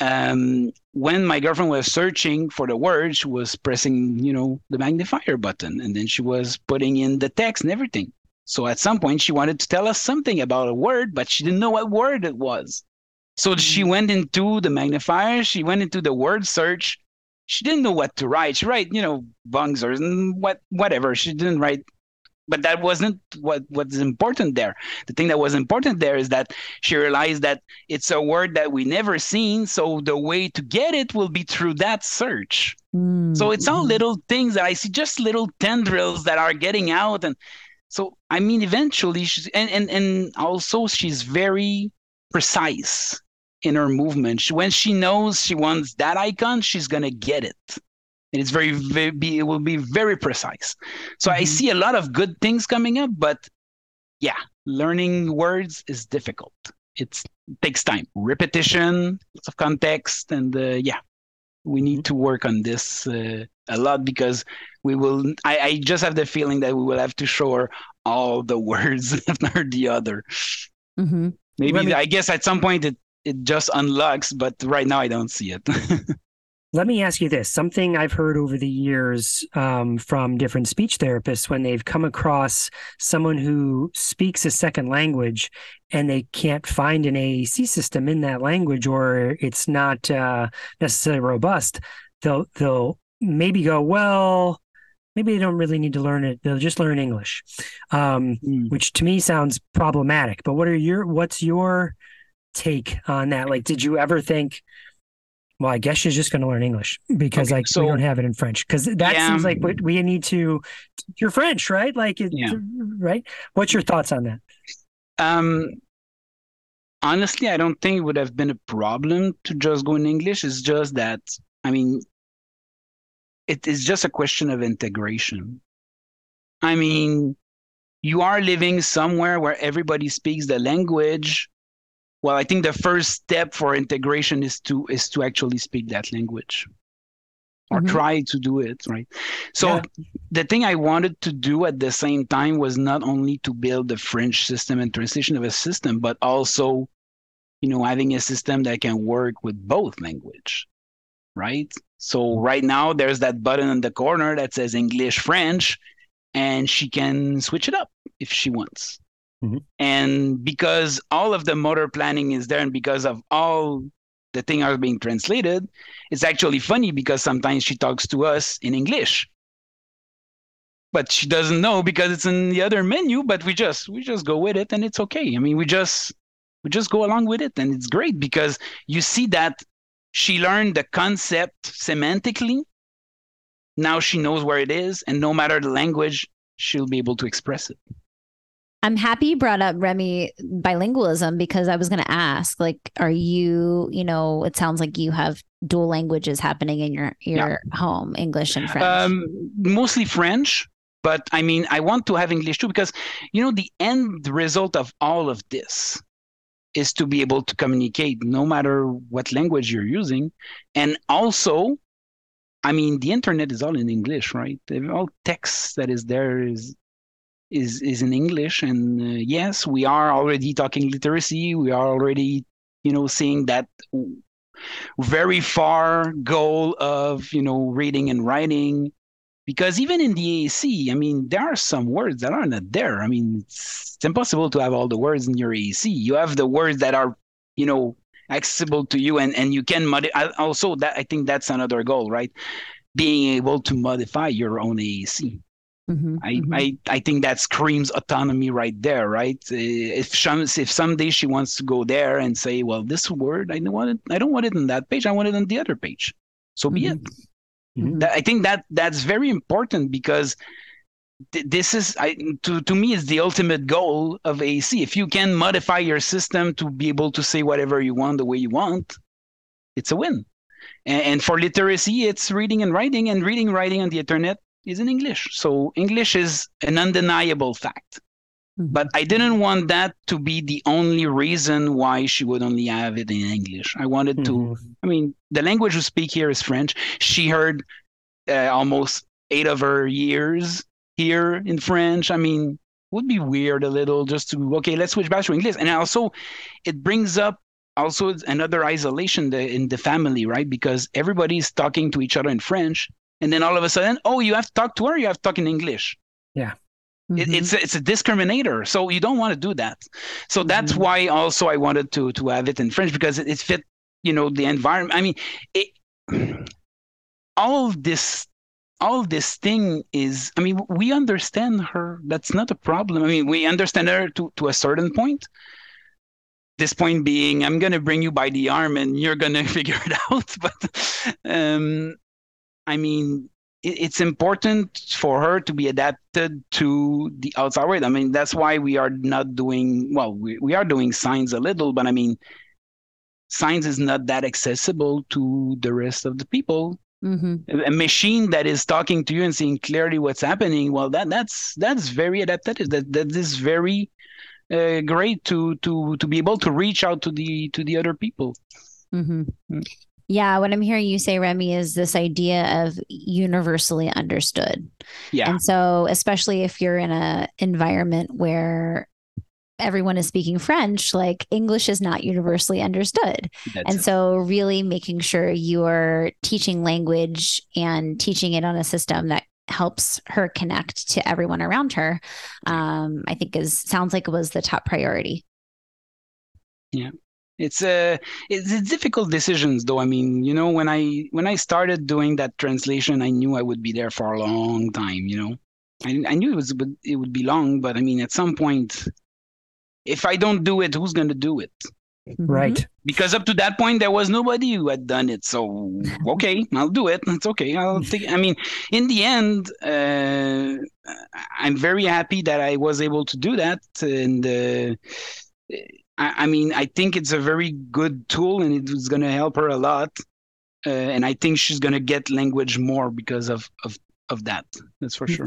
Speaker 5: um, when my girlfriend was searching for the word, she was pressing, you know, the magnifier button, and then she was putting in the text and everything. So at some point, she wanted to tell us something about a word, but she didn't know what word it was. So she mm-hmm. went into the magnifier, she went into the word search. She didn't know what to write. She write, you know, bungs or what whatever. She didn't write but that wasn't what what's important there. The thing that was important there is that she realized that it's a word that we never seen, so the way to get it will be through that search. Mm-hmm. So it's all little things that I see, just little tendrils that are getting out, and so I mean, eventually, she's and and and also she's very precise in her movement. When she knows she wants that icon, she's gonna get it. And it's very, very be, it will be very precise. So mm-hmm. I see a lot of good things coming up, but yeah, learning words is difficult. It's, it takes time, repetition, lots of context, and uh, yeah, we need mm-hmm. to work on this uh, a lot because we will. I, I just have the feeling that we will have to show her all the words after the other. Mm-hmm. Maybe me, I guess at some point it it just unlocks, but right now I don't see it.
Speaker 3: Let me ask you this something I've heard over the years um, from different speech therapists when they've come across someone who speaks a second language and they can't find an AAC system in that language or it's not uh, necessarily robust, they'll, they'll maybe go, well, maybe they don't really need to learn it. They'll just learn English, um, mm. which to me sounds problematic. But what are your, what's your take on that? Like, did you ever think, well, I guess she's just going to learn English because okay, like so, we don't have it in French because that yeah, seems like what we need to. You're French, right? Like, it, yeah. right? What's your thoughts on that?
Speaker 5: Um, honestly, I don't think it would have been a problem to just go in English. It's just that I mean, it is just a question of integration. I mean, you are living somewhere where everybody speaks the language well i think the first step for integration is to is to actually speak that language or mm-hmm. try to do it right so yeah. the thing i wanted to do at the same time was not only to build the french system and translation of a system but also you know having a system that can work with both language right so right now there's that button in the corner that says english french and she can switch it up if she wants Mm-hmm. And because all of the motor planning is there and because of all the things are being translated, it's actually funny because sometimes she talks to us in English. But she doesn't know because it's in the other menu, but we just we just go with it and it's okay. I mean, we just we just go along with it and it's great because you see that she learned the concept semantically. Now she knows where it is, and no matter the language, she'll be able to express it.
Speaker 1: I'm happy you brought up Rémi bilingualism because I was going to ask, like, are you, you know, it sounds like you have dual languages happening in your your yeah. home, English and French. Um,
Speaker 5: mostly French, but I mean, I want to have English too because, you know, the end result of all of this is to be able to communicate no matter what language you're using, and also. I mean, the internet is all in English, right? All text that is there is is is in English. And uh, yes, we are already talking literacy. We are already, you know, seeing that very far goal of you know reading and writing. Because even in the AAC, I mean, there are some words that are not there. I mean, it's, it's impossible to have all the words in your AAC. You have the words that are, you know, accessible to you, and and you can modify. Also, that I think that's another goal, right? Being able to modify your own AAC.
Speaker 1: Mhm,
Speaker 5: I,
Speaker 1: mhm.
Speaker 5: I I think that screams autonomy right there, right? Uh, If some if someday she wants to go there and say, well, this word I don't want it, I don't want it on that page, I want it on the other page. So be it.
Speaker 1: Mhm.
Speaker 5: I think that that's very important because th- this is I, to to me is the ultimate goal of AC. If you can modify your system to be able to say whatever you want the way you want, it's a win. And, and for literacy, it's reading and writing, and reading writing on the internet is in English. So English is an undeniable fact.
Speaker 1: Mhm.
Speaker 5: But I didn't want that to be the only reason why she would only have it in English. I wanted to
Speaker 3: Mhm.
Speaker 5: I mean, the language we speak here is French. She heard uh, almost eight of her years here in French. I mean, would be weird a little just to okay, let's switch back to English. And also, it brings up also another isolation in the family, right? Because everybody's talking to each other in French, and then all of a sudden, oh, you have to talk to her. You have to talk in English. It,
Speaker 1: Mhm.
Speaker 5: it's a, it's a discriminator, so you don't want to do that. So that's
Speaker 1: Mhm.
Speaker 5: why also I wanted to to have it in French because it, it fit, you know, the environment. I mean, it, all of this, all this thing is. I mean, we understand her. That's not a problem. I mean, we understand her to to a certain point. This point being, I'm gonna bring you by the arm and you're gonna figure it out. But, um, I mean, it, it's important for her to be adapted to the outside world. I mean, that's why we are not doing well. We we are doing signs a little, but I mean, science is not that accessible to the rest of the people.
Speaker 1: Mhm.
Speaker 5: A machine that is talking to you and seeing clearly what's happening, well, that that's that's very adaptive. That that is very uh, great to to to be able to reach out to the to the other people.
Speaker 1: Mhm. Yeah, what I'm hearing you say, Rémi, is this idea of universally understood.
Speaker 5: Yeah,
Speaker 1: And so, especially if you're in a environment where everyone is speaking French, like English is not universally understood.
Speaker 5: that's
Speaker 1: And so, really making sure you're teaching language and teaching it on a system that helps her connect to everyone around her, um, I think is sounds like it was the top priority.
Speaker 5: It's a it's, it's difficult decisions though. I mean you know when i when i started doing that translation i knew i would be there for a long time you know? I, I knew it was it would be long but i mean at some point if i don't do it who's going to do it?
Speaker 1: Mhm.
Speaker 3: Right.
Speaker 5: because up to that point there was nobody who had done it. So okay i'll do it. It's okay. I'll take i mean in the end uh, i'm very happy that i was able to do that. And uh, I, I mean i think it's a very good tool and it's going to help her a lot uh, and i think she's going to get language more because of of of that that's for sure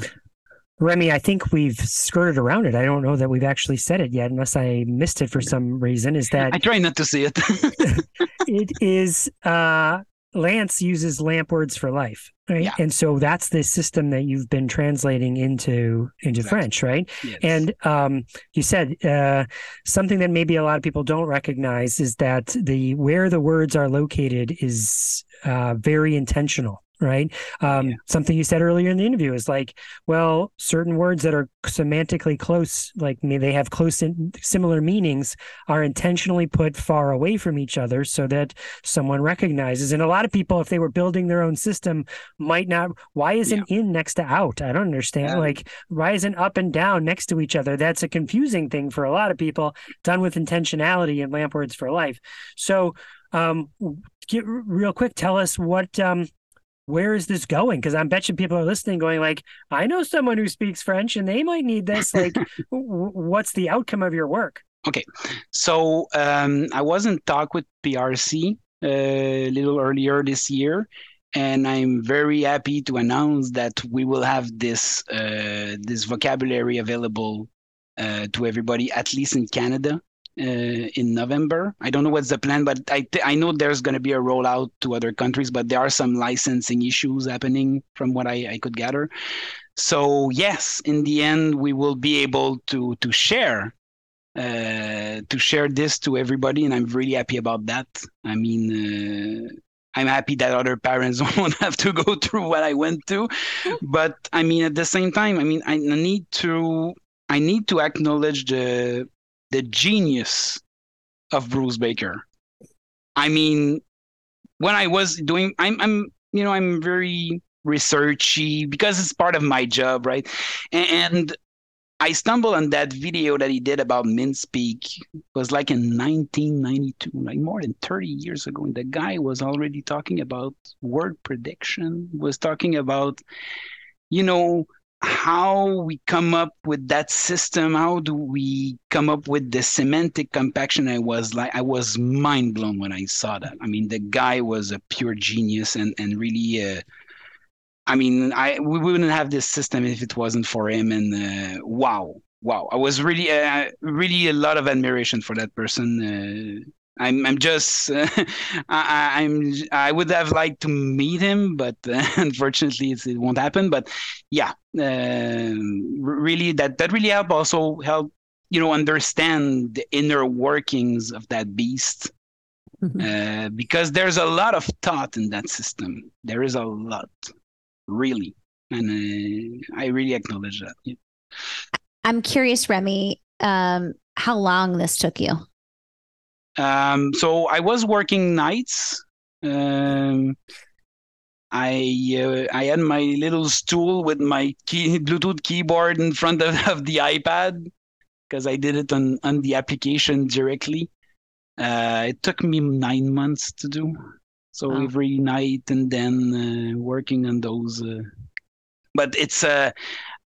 Speaker 3: Rémi, I think we've skirted around it. I don't know that we've actually said it yet, unless I missed it for some reason. Is that
Speaker 5: i try not to see it
Speaker 3: it is uh Lance uses lamp words for life, right?
Speaker 5: Yeah.
Speaker 3: And so that's the system that you've been translating into into
Speaker 5: Exactly.
Speaker 3: French, right?
Speaker 5: Yes.
Speaker 3: And um, you said uh, something that maybe a lot of people don't recognize is that the where the words are located is uh, very intentional, right? Um,
Speaker 5: Yeah.
Speaker 3: Something you said earlier in the interview is like, well, certain words that are semantically close, like they have close in, similar meanings, are intentionally put far away from each other so that someone recognizes. And a lot of people, if they were building their own system, might not. Why isn't in next to out? I don't understand.
Speaker 5: Yeah.
Speaker 3: Like why isn't up and down next to each other? That's a confusing thing for a lot of people. Done with intentionality and lamp words for life. So, um, get real quick. Tell us what um. Where is this going? Because I'm betting people are listening, going like, "I know someone who speaks French, and they might need this." Like, w- what's the outcome of your work?
Speaker 5: Okay, so um, I was in talk with PRC uh, a little earlier this year, and I'm very happy to announce that we will have this uh, this vocabulary available uh, to everybody, at least in Canada. Uh, in November, I don't know what's the plan, but I th- I know there's going to be a rollout to other countries, but there are some licensing issues happening from what I, I could gather. So yes, in the end, we will be able to to share uh, to share this to everybody, and I'm really happy about that. I mean, uh, I'm happy that other parents won't have to go through what I went through, but I mean, at the same time, I mean, I need to I need to acknowledge the the genius of Bruce Baker. I mean, when I was doing, I'm I'm you know I'm very researchy because it's part of my job, right? And I stumbled on that video that he did about Minspeak. It was like in 1992, like more than 30 years ago. And the guy was already talking about word prediction, was talking about, you know, how we come up with that system how do we come up with the semantic compaction? I was like i was mind blown when i saw that. I mean the guy was a pure genius and and really uh, i mean i we wouldn't have this system if it wasn't for him and uh, wow wow. I was really uh, really a lot of admiration for that person uh, I'm I'm just uh, I, am I would have liked to meet him, but uh, unfortunately it won't happen. But yeah, uh, really that that really helped also help you know understand the inner workings of that beast mm-hmm. Uh, because there's a lot of thought in that system. There is a lot, really, and uh, I really acknowledge that. Yeah.
Speaker 1: I'm curious, Rémi, um, how long this took you.
Speaker 5: Um, so I was working nights. Um, I uh, I had my little stool with my key, Bluetooth keyboard in front of, of the iPad because I did it on on the application directly. Uh, it took me nine months to do. So oh. every night and then uh, working on those. Uh, but it's uh,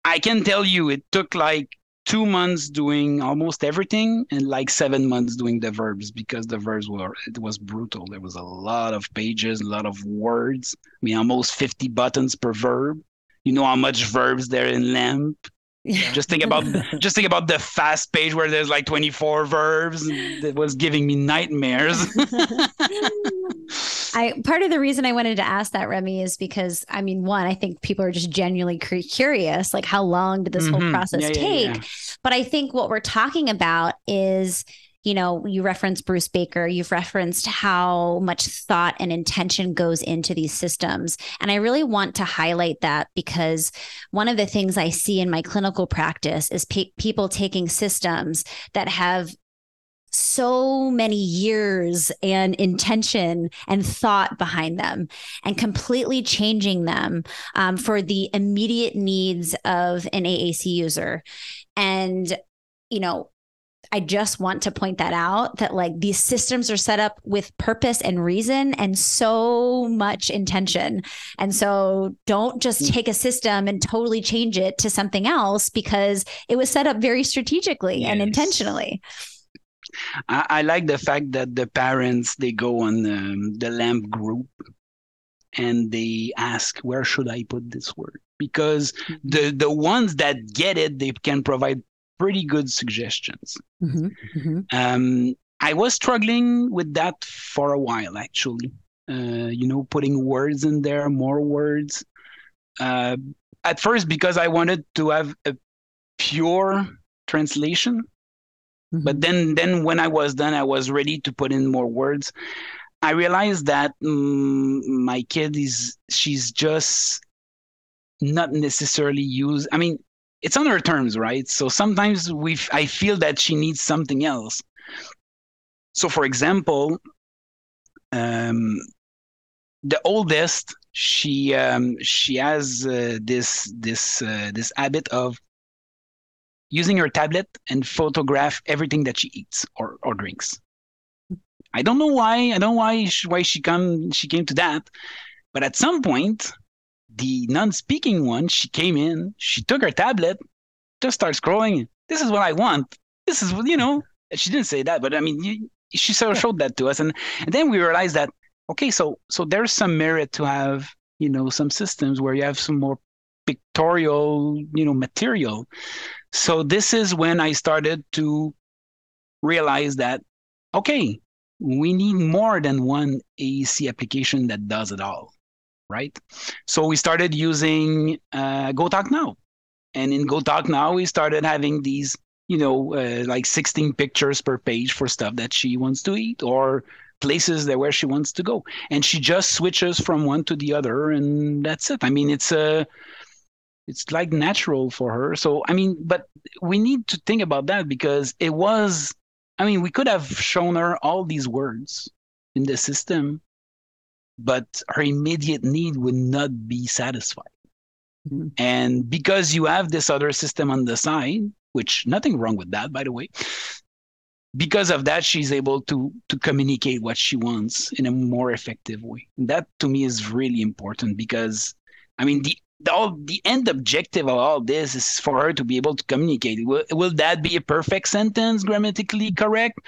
Speaker 5: I can tell you, it took like two months doing almost everything and like seven months doing the verbs because the verbs were it was brutal. There was a lot of pages a lot of words. I mean almost 50 buttons per verb. You know how much verbs there in lamp yeah. just think about just think about the fast page where there's like 24 verbs that was giving me nightmares
Speaker 1: i part of the reason i wanted to ask that Rémi is because i mean one i think people are just genuinely curious like how long did this mm-hmm. whole process yeah, take yeah, but i think what we're talking about is you know, you referenced Bruce Baker, you've referenced how much thought and intention goes into these systems. And I really want to highlight that because one of the things I see in my clinical practice is pe- people taking systems that have so many years and intention and thought behind them and completely changing them um, for the immediate needs of an AAC user. And, you know, I just want to point that out that like these systems are set up with purpose and reason and so much intention. And so don't just mm. take a system and totally change it to something else because it was set up very strategically yes. and intentionally.
Speaker 5: I, I, like the fact that the parents they go on the, the lamp group and they ask where should I put this word because mm-hmm. the the ones that get it they can provide pretty good suggestions. Mm-hmm, mm-hmm. Um, I was struggling with that for a while, actually. Uh, you know, putting words in there, more words. Uh, at first, because I wanted to have a pure translation, mm-hmm. but then, then when I was done, I was ready to put in more words. I realized that um, my kid is she's just not necessarily used. I mean, it's on her terms, right? So sometimes we I feel that she needs something else. So, for example, um, the oldest she um, she has uh, this this uh, this habit of using her tablet and photograph everything that she eats or, or drinks. I don't know why. I don't know why she, why she come she came to that, but at some point the non-speaking one, she came in, she took her tablet, just started scrolling. This is what I want. This is what you know. She didn't say that, but I mean, you, she sort of showed that to us, and and then we realized that okay, so so there's some merit to have you know some systems where you have some more pictorial you know material. So this is when I started to realize that okay, we need more than one AEC application that does it all right? So we started using uh, GoTalk Now. And in GoTalk Now, we started having these, you know, uh, like 16 pictures per page for stuff that she wants to eat or places that where she wants to go. And she just switches from one to the other, and that's it. I mean, it's a uh, it's like natural for her. So I mean, but we need to think about that because it was. I mean, we could have shown her all these words in the system but her immediate need would not be satisfied.
Speaker 3: Mhm.
Speaker 5: And because you have this other system on the side, which nothing wrong with that, by the way, because of that, she's able to to communicate what she wants in a more effective way. And that to me is really important because, I mean, the the, all, the end objective of all this is for her to be able to communicate. Will, will that be a perfect sentence, grammatically correct?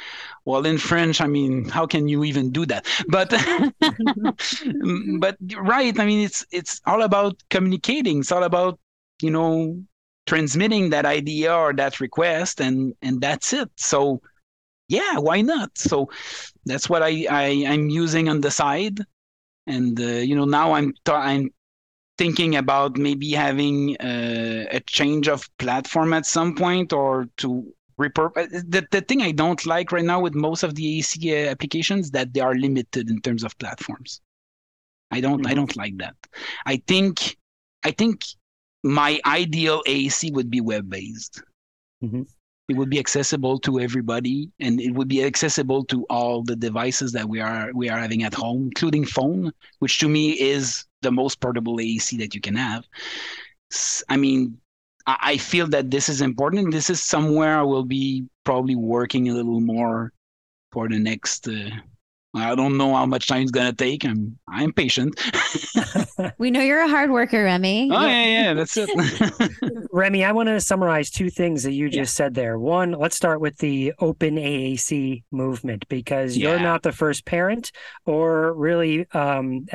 Speaker 5: Well, in French, I mean, how can you even do that? But, but right, I mean, it's it's all about communicating. It's all about you know transmitting that idea or that request, and and that's it. So, yeah, why not? So, that's what I, I I'm using on the side, and uh, you know now I'm ta- I'm thinking about maybe having uh, a change of platform at some point or to repurpose the, the thing i don't like right now with most of the ac applications that they are limited in terms of platforms i don't mm-hmm. i don't like that i think i think my ideal ac would be web based mm-hmm. it would be accessible to everybody and it would be accessible to all the devices that we are we are having at home including phone which to me is the most portable AAC that you can have. I mean, I feel that this is important. This is somewhere I will be probably working a little more for the next. Uh, I don't know how much time it's gonna take. I'm I'm patient.
Speaker 6: we know you're a hard worker, Rémi.
Speaker 5: Oh yeah, yeah, that's it.
Speaker 3: Rémi, I want to summarize two things that you just yeah. said there. One, let's start with the open AAC movement because yeah. you're not the first parent or really um,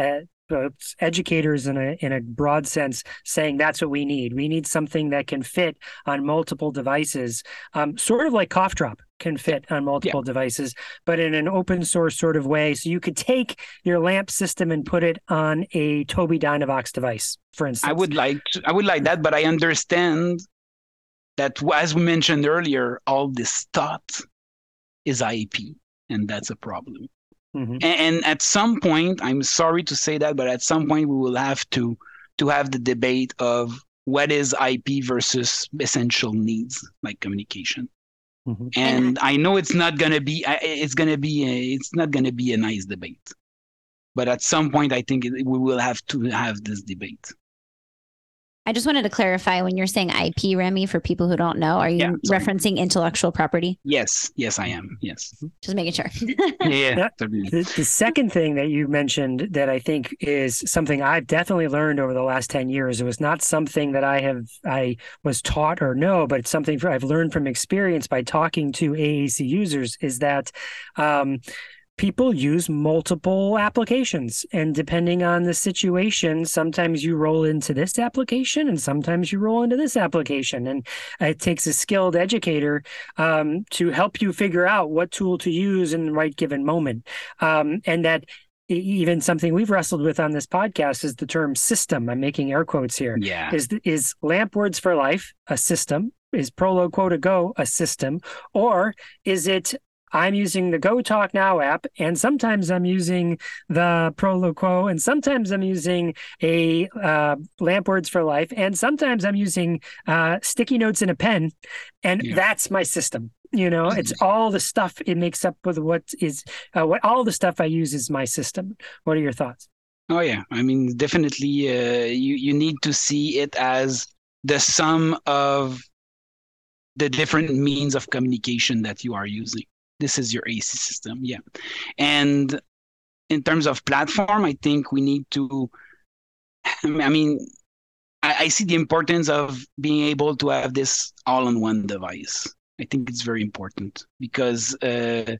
Speaker 3: uh, educators in a in a broad sense saying that's what we need. We need something that can fit on multiple devices, um, sort of like CoughDrop can fit on multiple yeah. devices, but in an open source sort of way. So you could take your LAMP system and put it on a Tobii Dynavox device, for instance.
Speaker 5: I would like I would like that, but I understand that as we mentioned earlier, all this thought is IP, and that's a problem. Mm-hmm. And, and at some point, I'm sorry to say that, but at some point we will have to to have the debate of what is IP versus essential needs like communication. Mm-hmm. And I know it's not gonna be it's gonna be a, it's not gonna be a nice debate, but at some point I think we will have to have this debate.
Speaker 6: I just wanted to clarify when you're saying IP, Rémi, for people who don't know, are you yeah, referencing intellectual property?
Speaker 5: Yes, yes, I am. Yes.
Speaker 6: Just making sure.
Speaker 5: yeah.
Speaker 3: The, the, second thing that you mentioned that I think is something I've definitely learned over the last 10 years. It was not something that I have, I was taught or know, but it's something I've learned from experience by talking to AAC users is that, um, people use multiple applications and depending on the situation sometimes you roll into this application and sometimes you roll into this application and it takes a skilled educator um, to help you figure out what tool to use in the right given moment um, and that even something we've wrestled with on this podcast is the term system. I'm making air quotes here.
Speaker 5: Yeah.
Speaker 3: Is is LAMP Words for Life a system? Is Proloquo2Go a system? Or is it I'm using the GoTalk Now app, and sometimes I'm using the Proloquo, and sometimes I'm using a uh, Lamp Words for Life, and sometimes I'm using uh, sticky notes and a pen, and yeah. that's my system. You know, it's all the stuff it makes up with what is uh, what all the stuff I use is my system. What are your thoughts?
Speaker 5: Oh yeah, I mean, definitely, uh, you you need to see it as the sum of the different means of communication that you are using this is your AC system. Yeah. And in terms of platform, I think we need to, I mean, I, I see the importance of being able to have this all on one device. I think it's very important because, uh,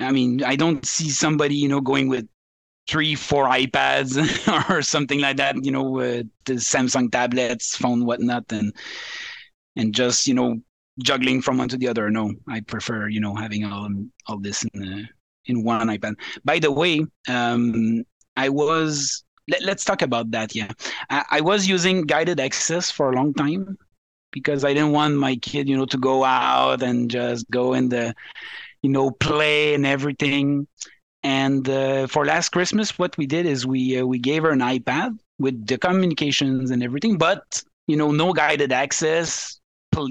Speaker 5: I mean, I don't see somebody, you know, going with three, four iPads or something like that, you know, uh, the Samsung tablets, phone, whatnot, and and just you know juggling from one to the other. No, I prefer you know having all all this in the, in one iPad. By the way, um, I was let, us talk about that. Yeah, I, I, was using guided access for a long time because I didn't want my kid, you know, to go out and just go in the, you know, play and everything. And uh, for last Christmas, what we did is we uh, we gave her an iPad with the communications and everything, but you know, no guided access,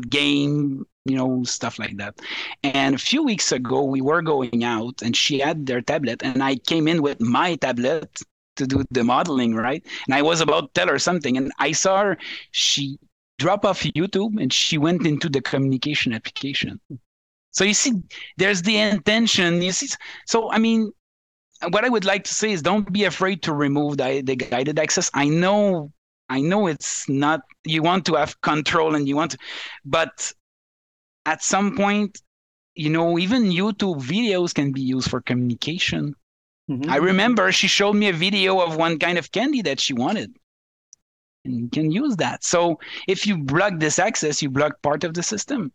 Speaker 5: game you know, stuff like that. And a few weeks ago, we were going out and she had their tablet, and I came in with my tablet to do the modeling, right? And I was about to tell her something, and I saw her, she drop off YouTube and she went into the communication application. So you see, there's the intention. You see, so I mean, what I would like to say is don't be afraid to remove the, the guided access. I know, I know it's not, you want to have control and you want to, but at some point, you know, even YouTube videos can be used for communication. Mm-hmm. I remember she showed me a video of one kind of candy that she wanted. And you can use that. So if you block this access, you block part of the system.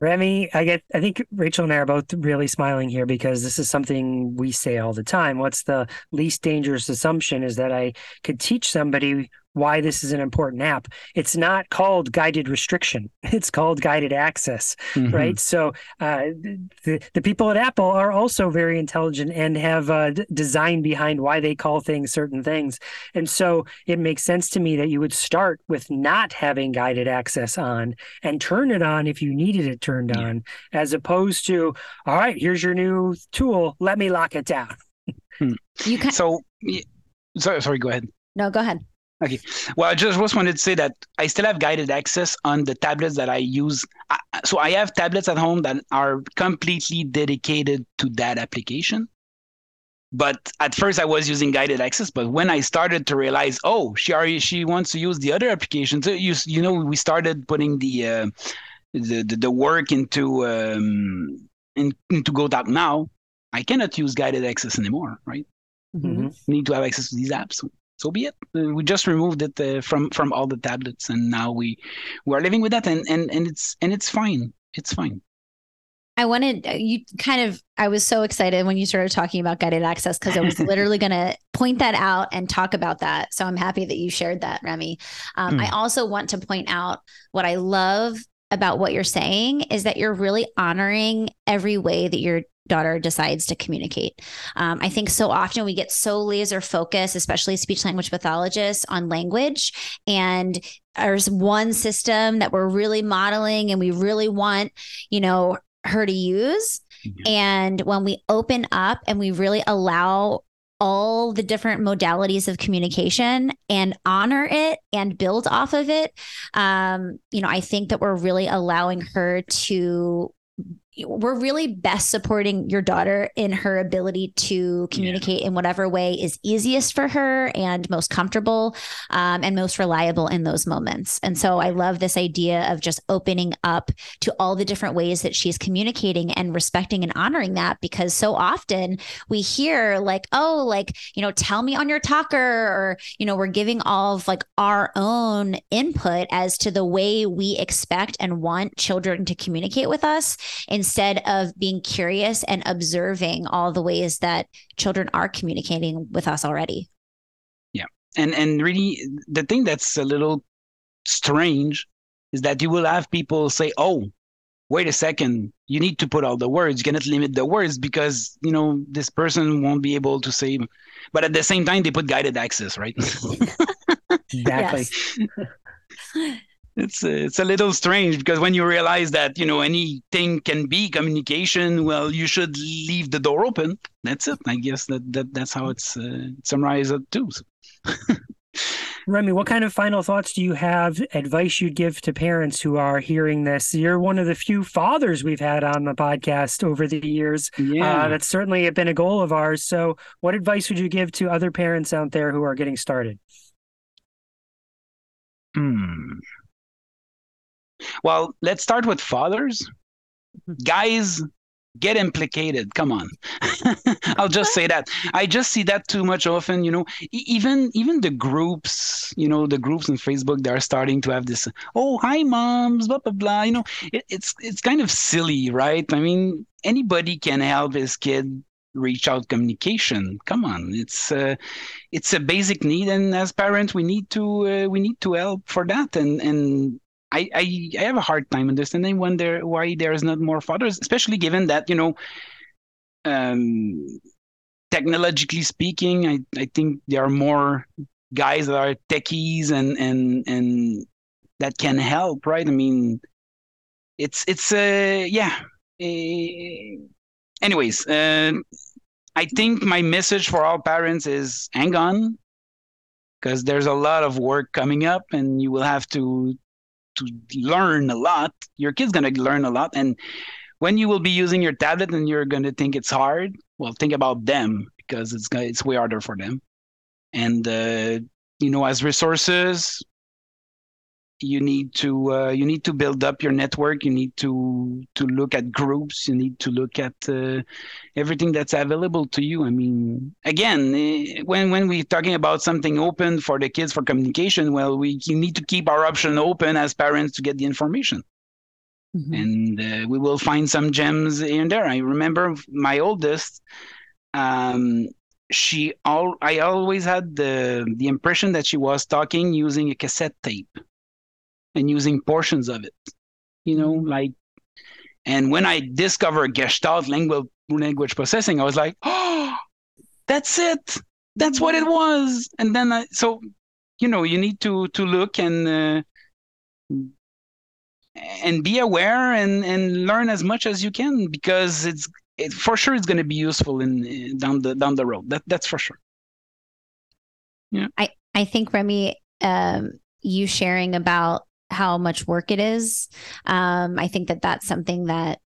Speaker 3: Rémi, I get I think Rachel and I are both really smiling here because this is something we say all the time. What's the least dangerous assumption is that I could teach somebody why this is an important app. It's not called guided restriction. It's called guided access, mm-hmm. right? So uh, the the people at Apple are also very intelligent and have uh, design behind why they call things certain things. And so it makes sense to me that you would start with not having guided access on and turn it on if you needed it turned yeah. on, as opposed to all right, here's your new tool. Let me lock it down.
Speaker 5: Hmm. You can so. Sorry, sorry. Go ahead.
Speaker 1: No, go ahead.
Speaker 5: Okay. Well, I just, just wanted to say that I still have guided access on the tablets that I use. So I have tablets at home that are completely dedicated to that application. But at first I was using guided access, but when I started to realize, oh, she already she wants to use the other applications. So you you know we started putting the uh, the, the, the work into um, in, into GoTalk now. I cannot use guided access anymore, right? Mm-hmm. need to have access to these apps so be it. Uh, we just removed it uh, from from all the tablets, and now we we are living with that, and and and it's and it's fine. It's fine.
Speaker 1: I wanted uh, you kind of. I was so excited when you started talking about guided access because I was literally going to point that out and talk about that. So I'm happy that you shared that, Rémi. Um, mm. I also want to point out what I love about what you're saying is that you're really honoring every way that your daughter decides to communicate. Um, I think so often we get so laser focused, especially speech language pathologists, on language. And there's one system that we're really modeling and we really want, you know, her to use. Mm-hmm. And when we open up and we really allow all the different modalities of communication and honor it and build off of it um, you know i think that we're really allowing her to we're really best supporting your daughter in her ability to communicate yeah. in whatever way is easiest for her and most comfortable um, and most reliable in those moments. And so I love this idea of just opening up to all the different ways that she's communicating and respecting and honoring that because so often we hear like, oh, like, you know, tell me on your talker, or, you know, we're giving all of like our own input as to the way we expect and want children to communicate with us. And instead of being curious and observing all the ways that children are communicating with us already.
Speaker 5: Yeah. And and really the thing that's a little strange is that you will have people say, "Oh, wait a second, you need to put all the words. You cannot limit the words because you know this person won't be able to say." But at the same time, they put guided access, right?
Speaker 3: exactly.
Speaker 5: it's it's a little strange because when you realize that you know anything can be communication, well, you should leave the door open. That's it. I guess that, that that's how it's uh, summarized too.
Speaker 3: Rémi, what kind of final thoughts do you have, advice you'd give to parents who are hearing this? You're one of the few fathers we've had on the podcast over the years. Uh, yeah. Uh, that's certainly been a goal of ours. So, what advice would you give to other parents out there who are getting started?
Speaker 5: Hmm. Well, let's start with fathers. Guys, get implicated. Come on. I'll just say that. I just see that too much often, you know, even even the groups, you know, the groups on Facebook they are starting to have this, oh, hi moms, blah blah blah. You know, it, it's it's kind of silly, right? I mean, anybody can help his kid reach out communication come on it's uh, it's a basic need and as parents we need to uh, we need to help for that and and I, I, I have a hard time understanding when there why there is not more fathers, especially given that you know, um, technologically speaking, I, I think there are more guys that are techies and and and that can help, right? I mean, it's it's uh yeah. Uh, anyways, uh, I think my message for all parents is hang on, because there's a lot of work coming up, and you will have to to learn a lot. Your kid's gonna learn a lot, and when you will be using your tablet and you're gonna think it's hard, well, think about them because it's it's way harder for them. And uh, you know, as resources, you need to uh, you need to build up your network. You need to to look at groups. You need to look at uh, everything that's available to you. I mean again eh, when when we're talking about something open for the kids for communication well we you need to keep our option open as parents to get the information. Mm-hmm. and uh, we will find some gems in there. I remember my oldest um, she all i always had the the impression that she was talking using a cassette tape and using portions of it. You know, mm-hmm. like, and when I discovered Gestalt language language processing, I was like, oh, that's it. That's what it mm-hmm. was. And then, I, so, you know, you need to to look and uh, and be aware and and learn as much as you can because it's it, for sure it's going to be useful in down the down the road. That that's for sure.
Speaker 1: Yeah. I I think Rémi, um, you sharing about how much work it is. Um, I think that that's something that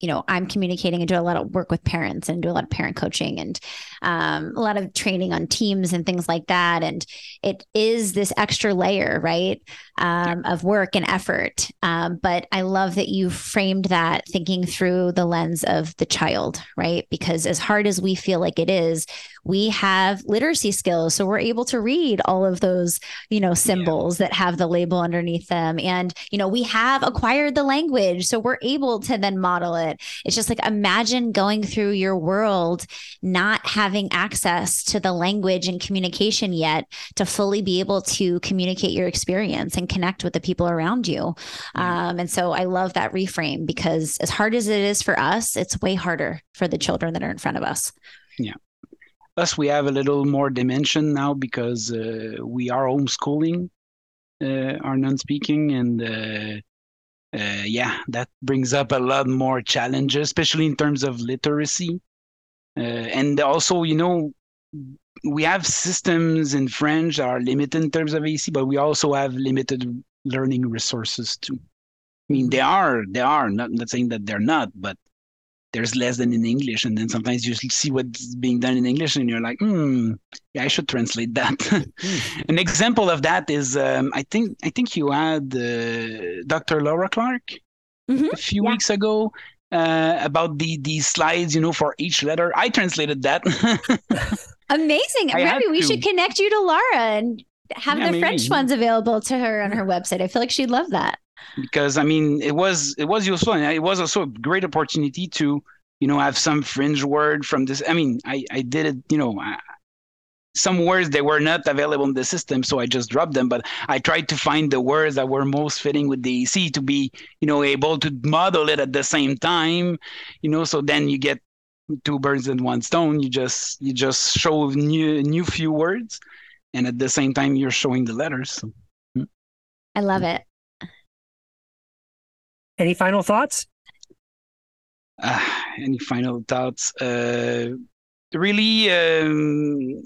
Speaker 1: you know i'm communicating and do a lot of work with parents and do a lot of parent coaching and um, a lot of training on teams and things like that. And it is this extra layer right um, of work and effort. Um, but i love that you framed that thinking through the lens of the child right? Because as hard as we feel like it is we have literacy skills. So we're able to read all of those you know symbols yeah. that have the label underneath them. And you know we have acquired the language so we're able to then model it. It's just like imagine going through your world not having access to the language and communication yet to fully be able to communicate your experience and connect with the people around you. Um, and so i love that reframe because as hard as it is for us it's way harder for the children that are in front of us.
Speaker 5: Yeah. Plus, we have a little more dimension now because uh, we are homeschooling uh, our non-speaking, and uh, uh, yeah, that brings up a lot more challenges, especially in terms of literacy. Uh, and also, you know, we have systems in French that are limited in terms of AAC, but we also have limited learning resources too. I mean, they are, they are. Not, not saying that they're not, but there's less than in English, and then sometimes you see what's being done in English, and you're like, hmm, yeah, I should translate that. mm. An example of that is, um, I think, I think you had uh, Dr. Laura Clark mm-hmm. a few yeah. weeks ago uh, about the the slides, you know, for each letter. I translated that.
Speaker 1: Amazing, Maybe we to. should connect you to Laura and have yeah, the maybe. French ones available to her on her website. I feel like she'd love that
Speaker 5: because I mean it was it was useful and it was also a great opportunity to you know have some fringe word from this. I mean I I did it you know. I, some words they were not available in the system, so I just dropped them. But I tried to find the words that were most fitting with the AAC to be, you know, able to model it at the same time, you know. So then you get two birds in one stone. You just you just show new new few words, and at the same time you're showing the letters. So.
Speaker 1: I love it.
Speaker 3: Any final thoughts?
Speaker 5: Uh, any final thoughts? Uh, really, um,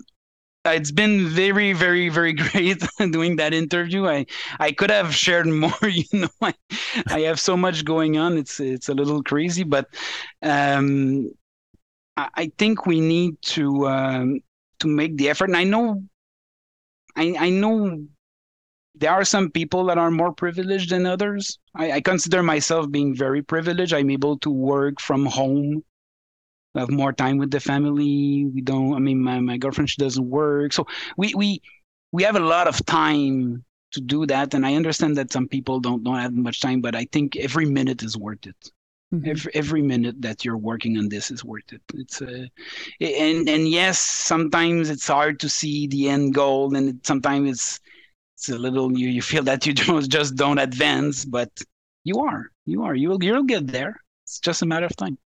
Speaker 5: it's been very, very, very great doing that interview. I I could have shared more. You know, I, I have so much going on. It's it's a little crazy, but um, I, I think we need to um, to make the effort. And I know, I I know there are some people that are more privileged than others. I, I, consider myself being very privileged. I'm able to work from home, have more time with the family. We don't. I mean, my, my girlfriend she doesn't work, so we we we have a lot of time to do that. And I understand that some people don't don't have much time, but I think every minute is worth it. Mm-hmm. Every every minute that you're working on this is worth it. It's a, uh, and and yes, sometimes it's hard to see the end goal, and it, sometimes it's it's a little you you feel that you don't, just don't advance, but you are, you are, you'll you'll get there. It's just a matter of time.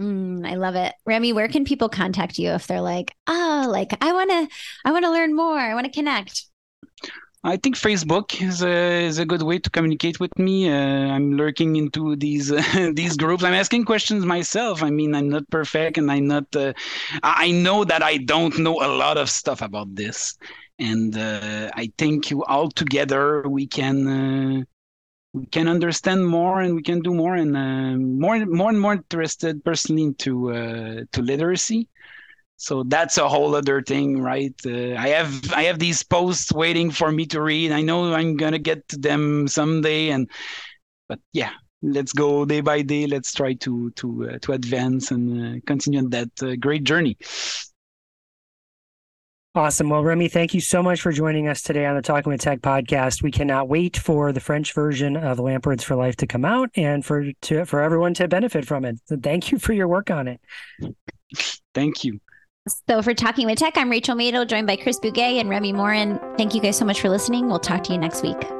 Speaker 1: Mm, I love it, Rémi. Where can people contact you if they're like, oh, like I want to, I want to learn more, I want to connect.
Speaker 5: I think Facebook is a is a good way to communicate with me. Uh, I'm lurking into these uh, these groups. I'm asking questions myself. I mean, I'm not perfect, and I'm not. Uh, I know that I don't know a lot of stuff about this, and uh, I think all together we can uh, we can understand more and we can do more and uh, more more and more interested personally into to literacy. So that's a whole other thing right? Uh, i have i have these posts waiting for me to read. I know i'm gonna get to them someday and but yeah let's go day by day. Let's try to to uh, to advance and uh, continue on that uh, great journey
Speaker 3: Awesome. Well, Rémi, thank you so much for joining us today on the Talking with Tech podcast. We cannot wait for the French version of LAMP Words for Life to come out and for to, for everyone to benefit from it. So thank you for your work on it.
Speaker 5: Thank you.
Speaker 6: So for Talking with Tech, I'm Rachel Madel, joined by Chris Bugaj and Rémi Morin. Thank you guys so much for listening. We'll talk to you next week.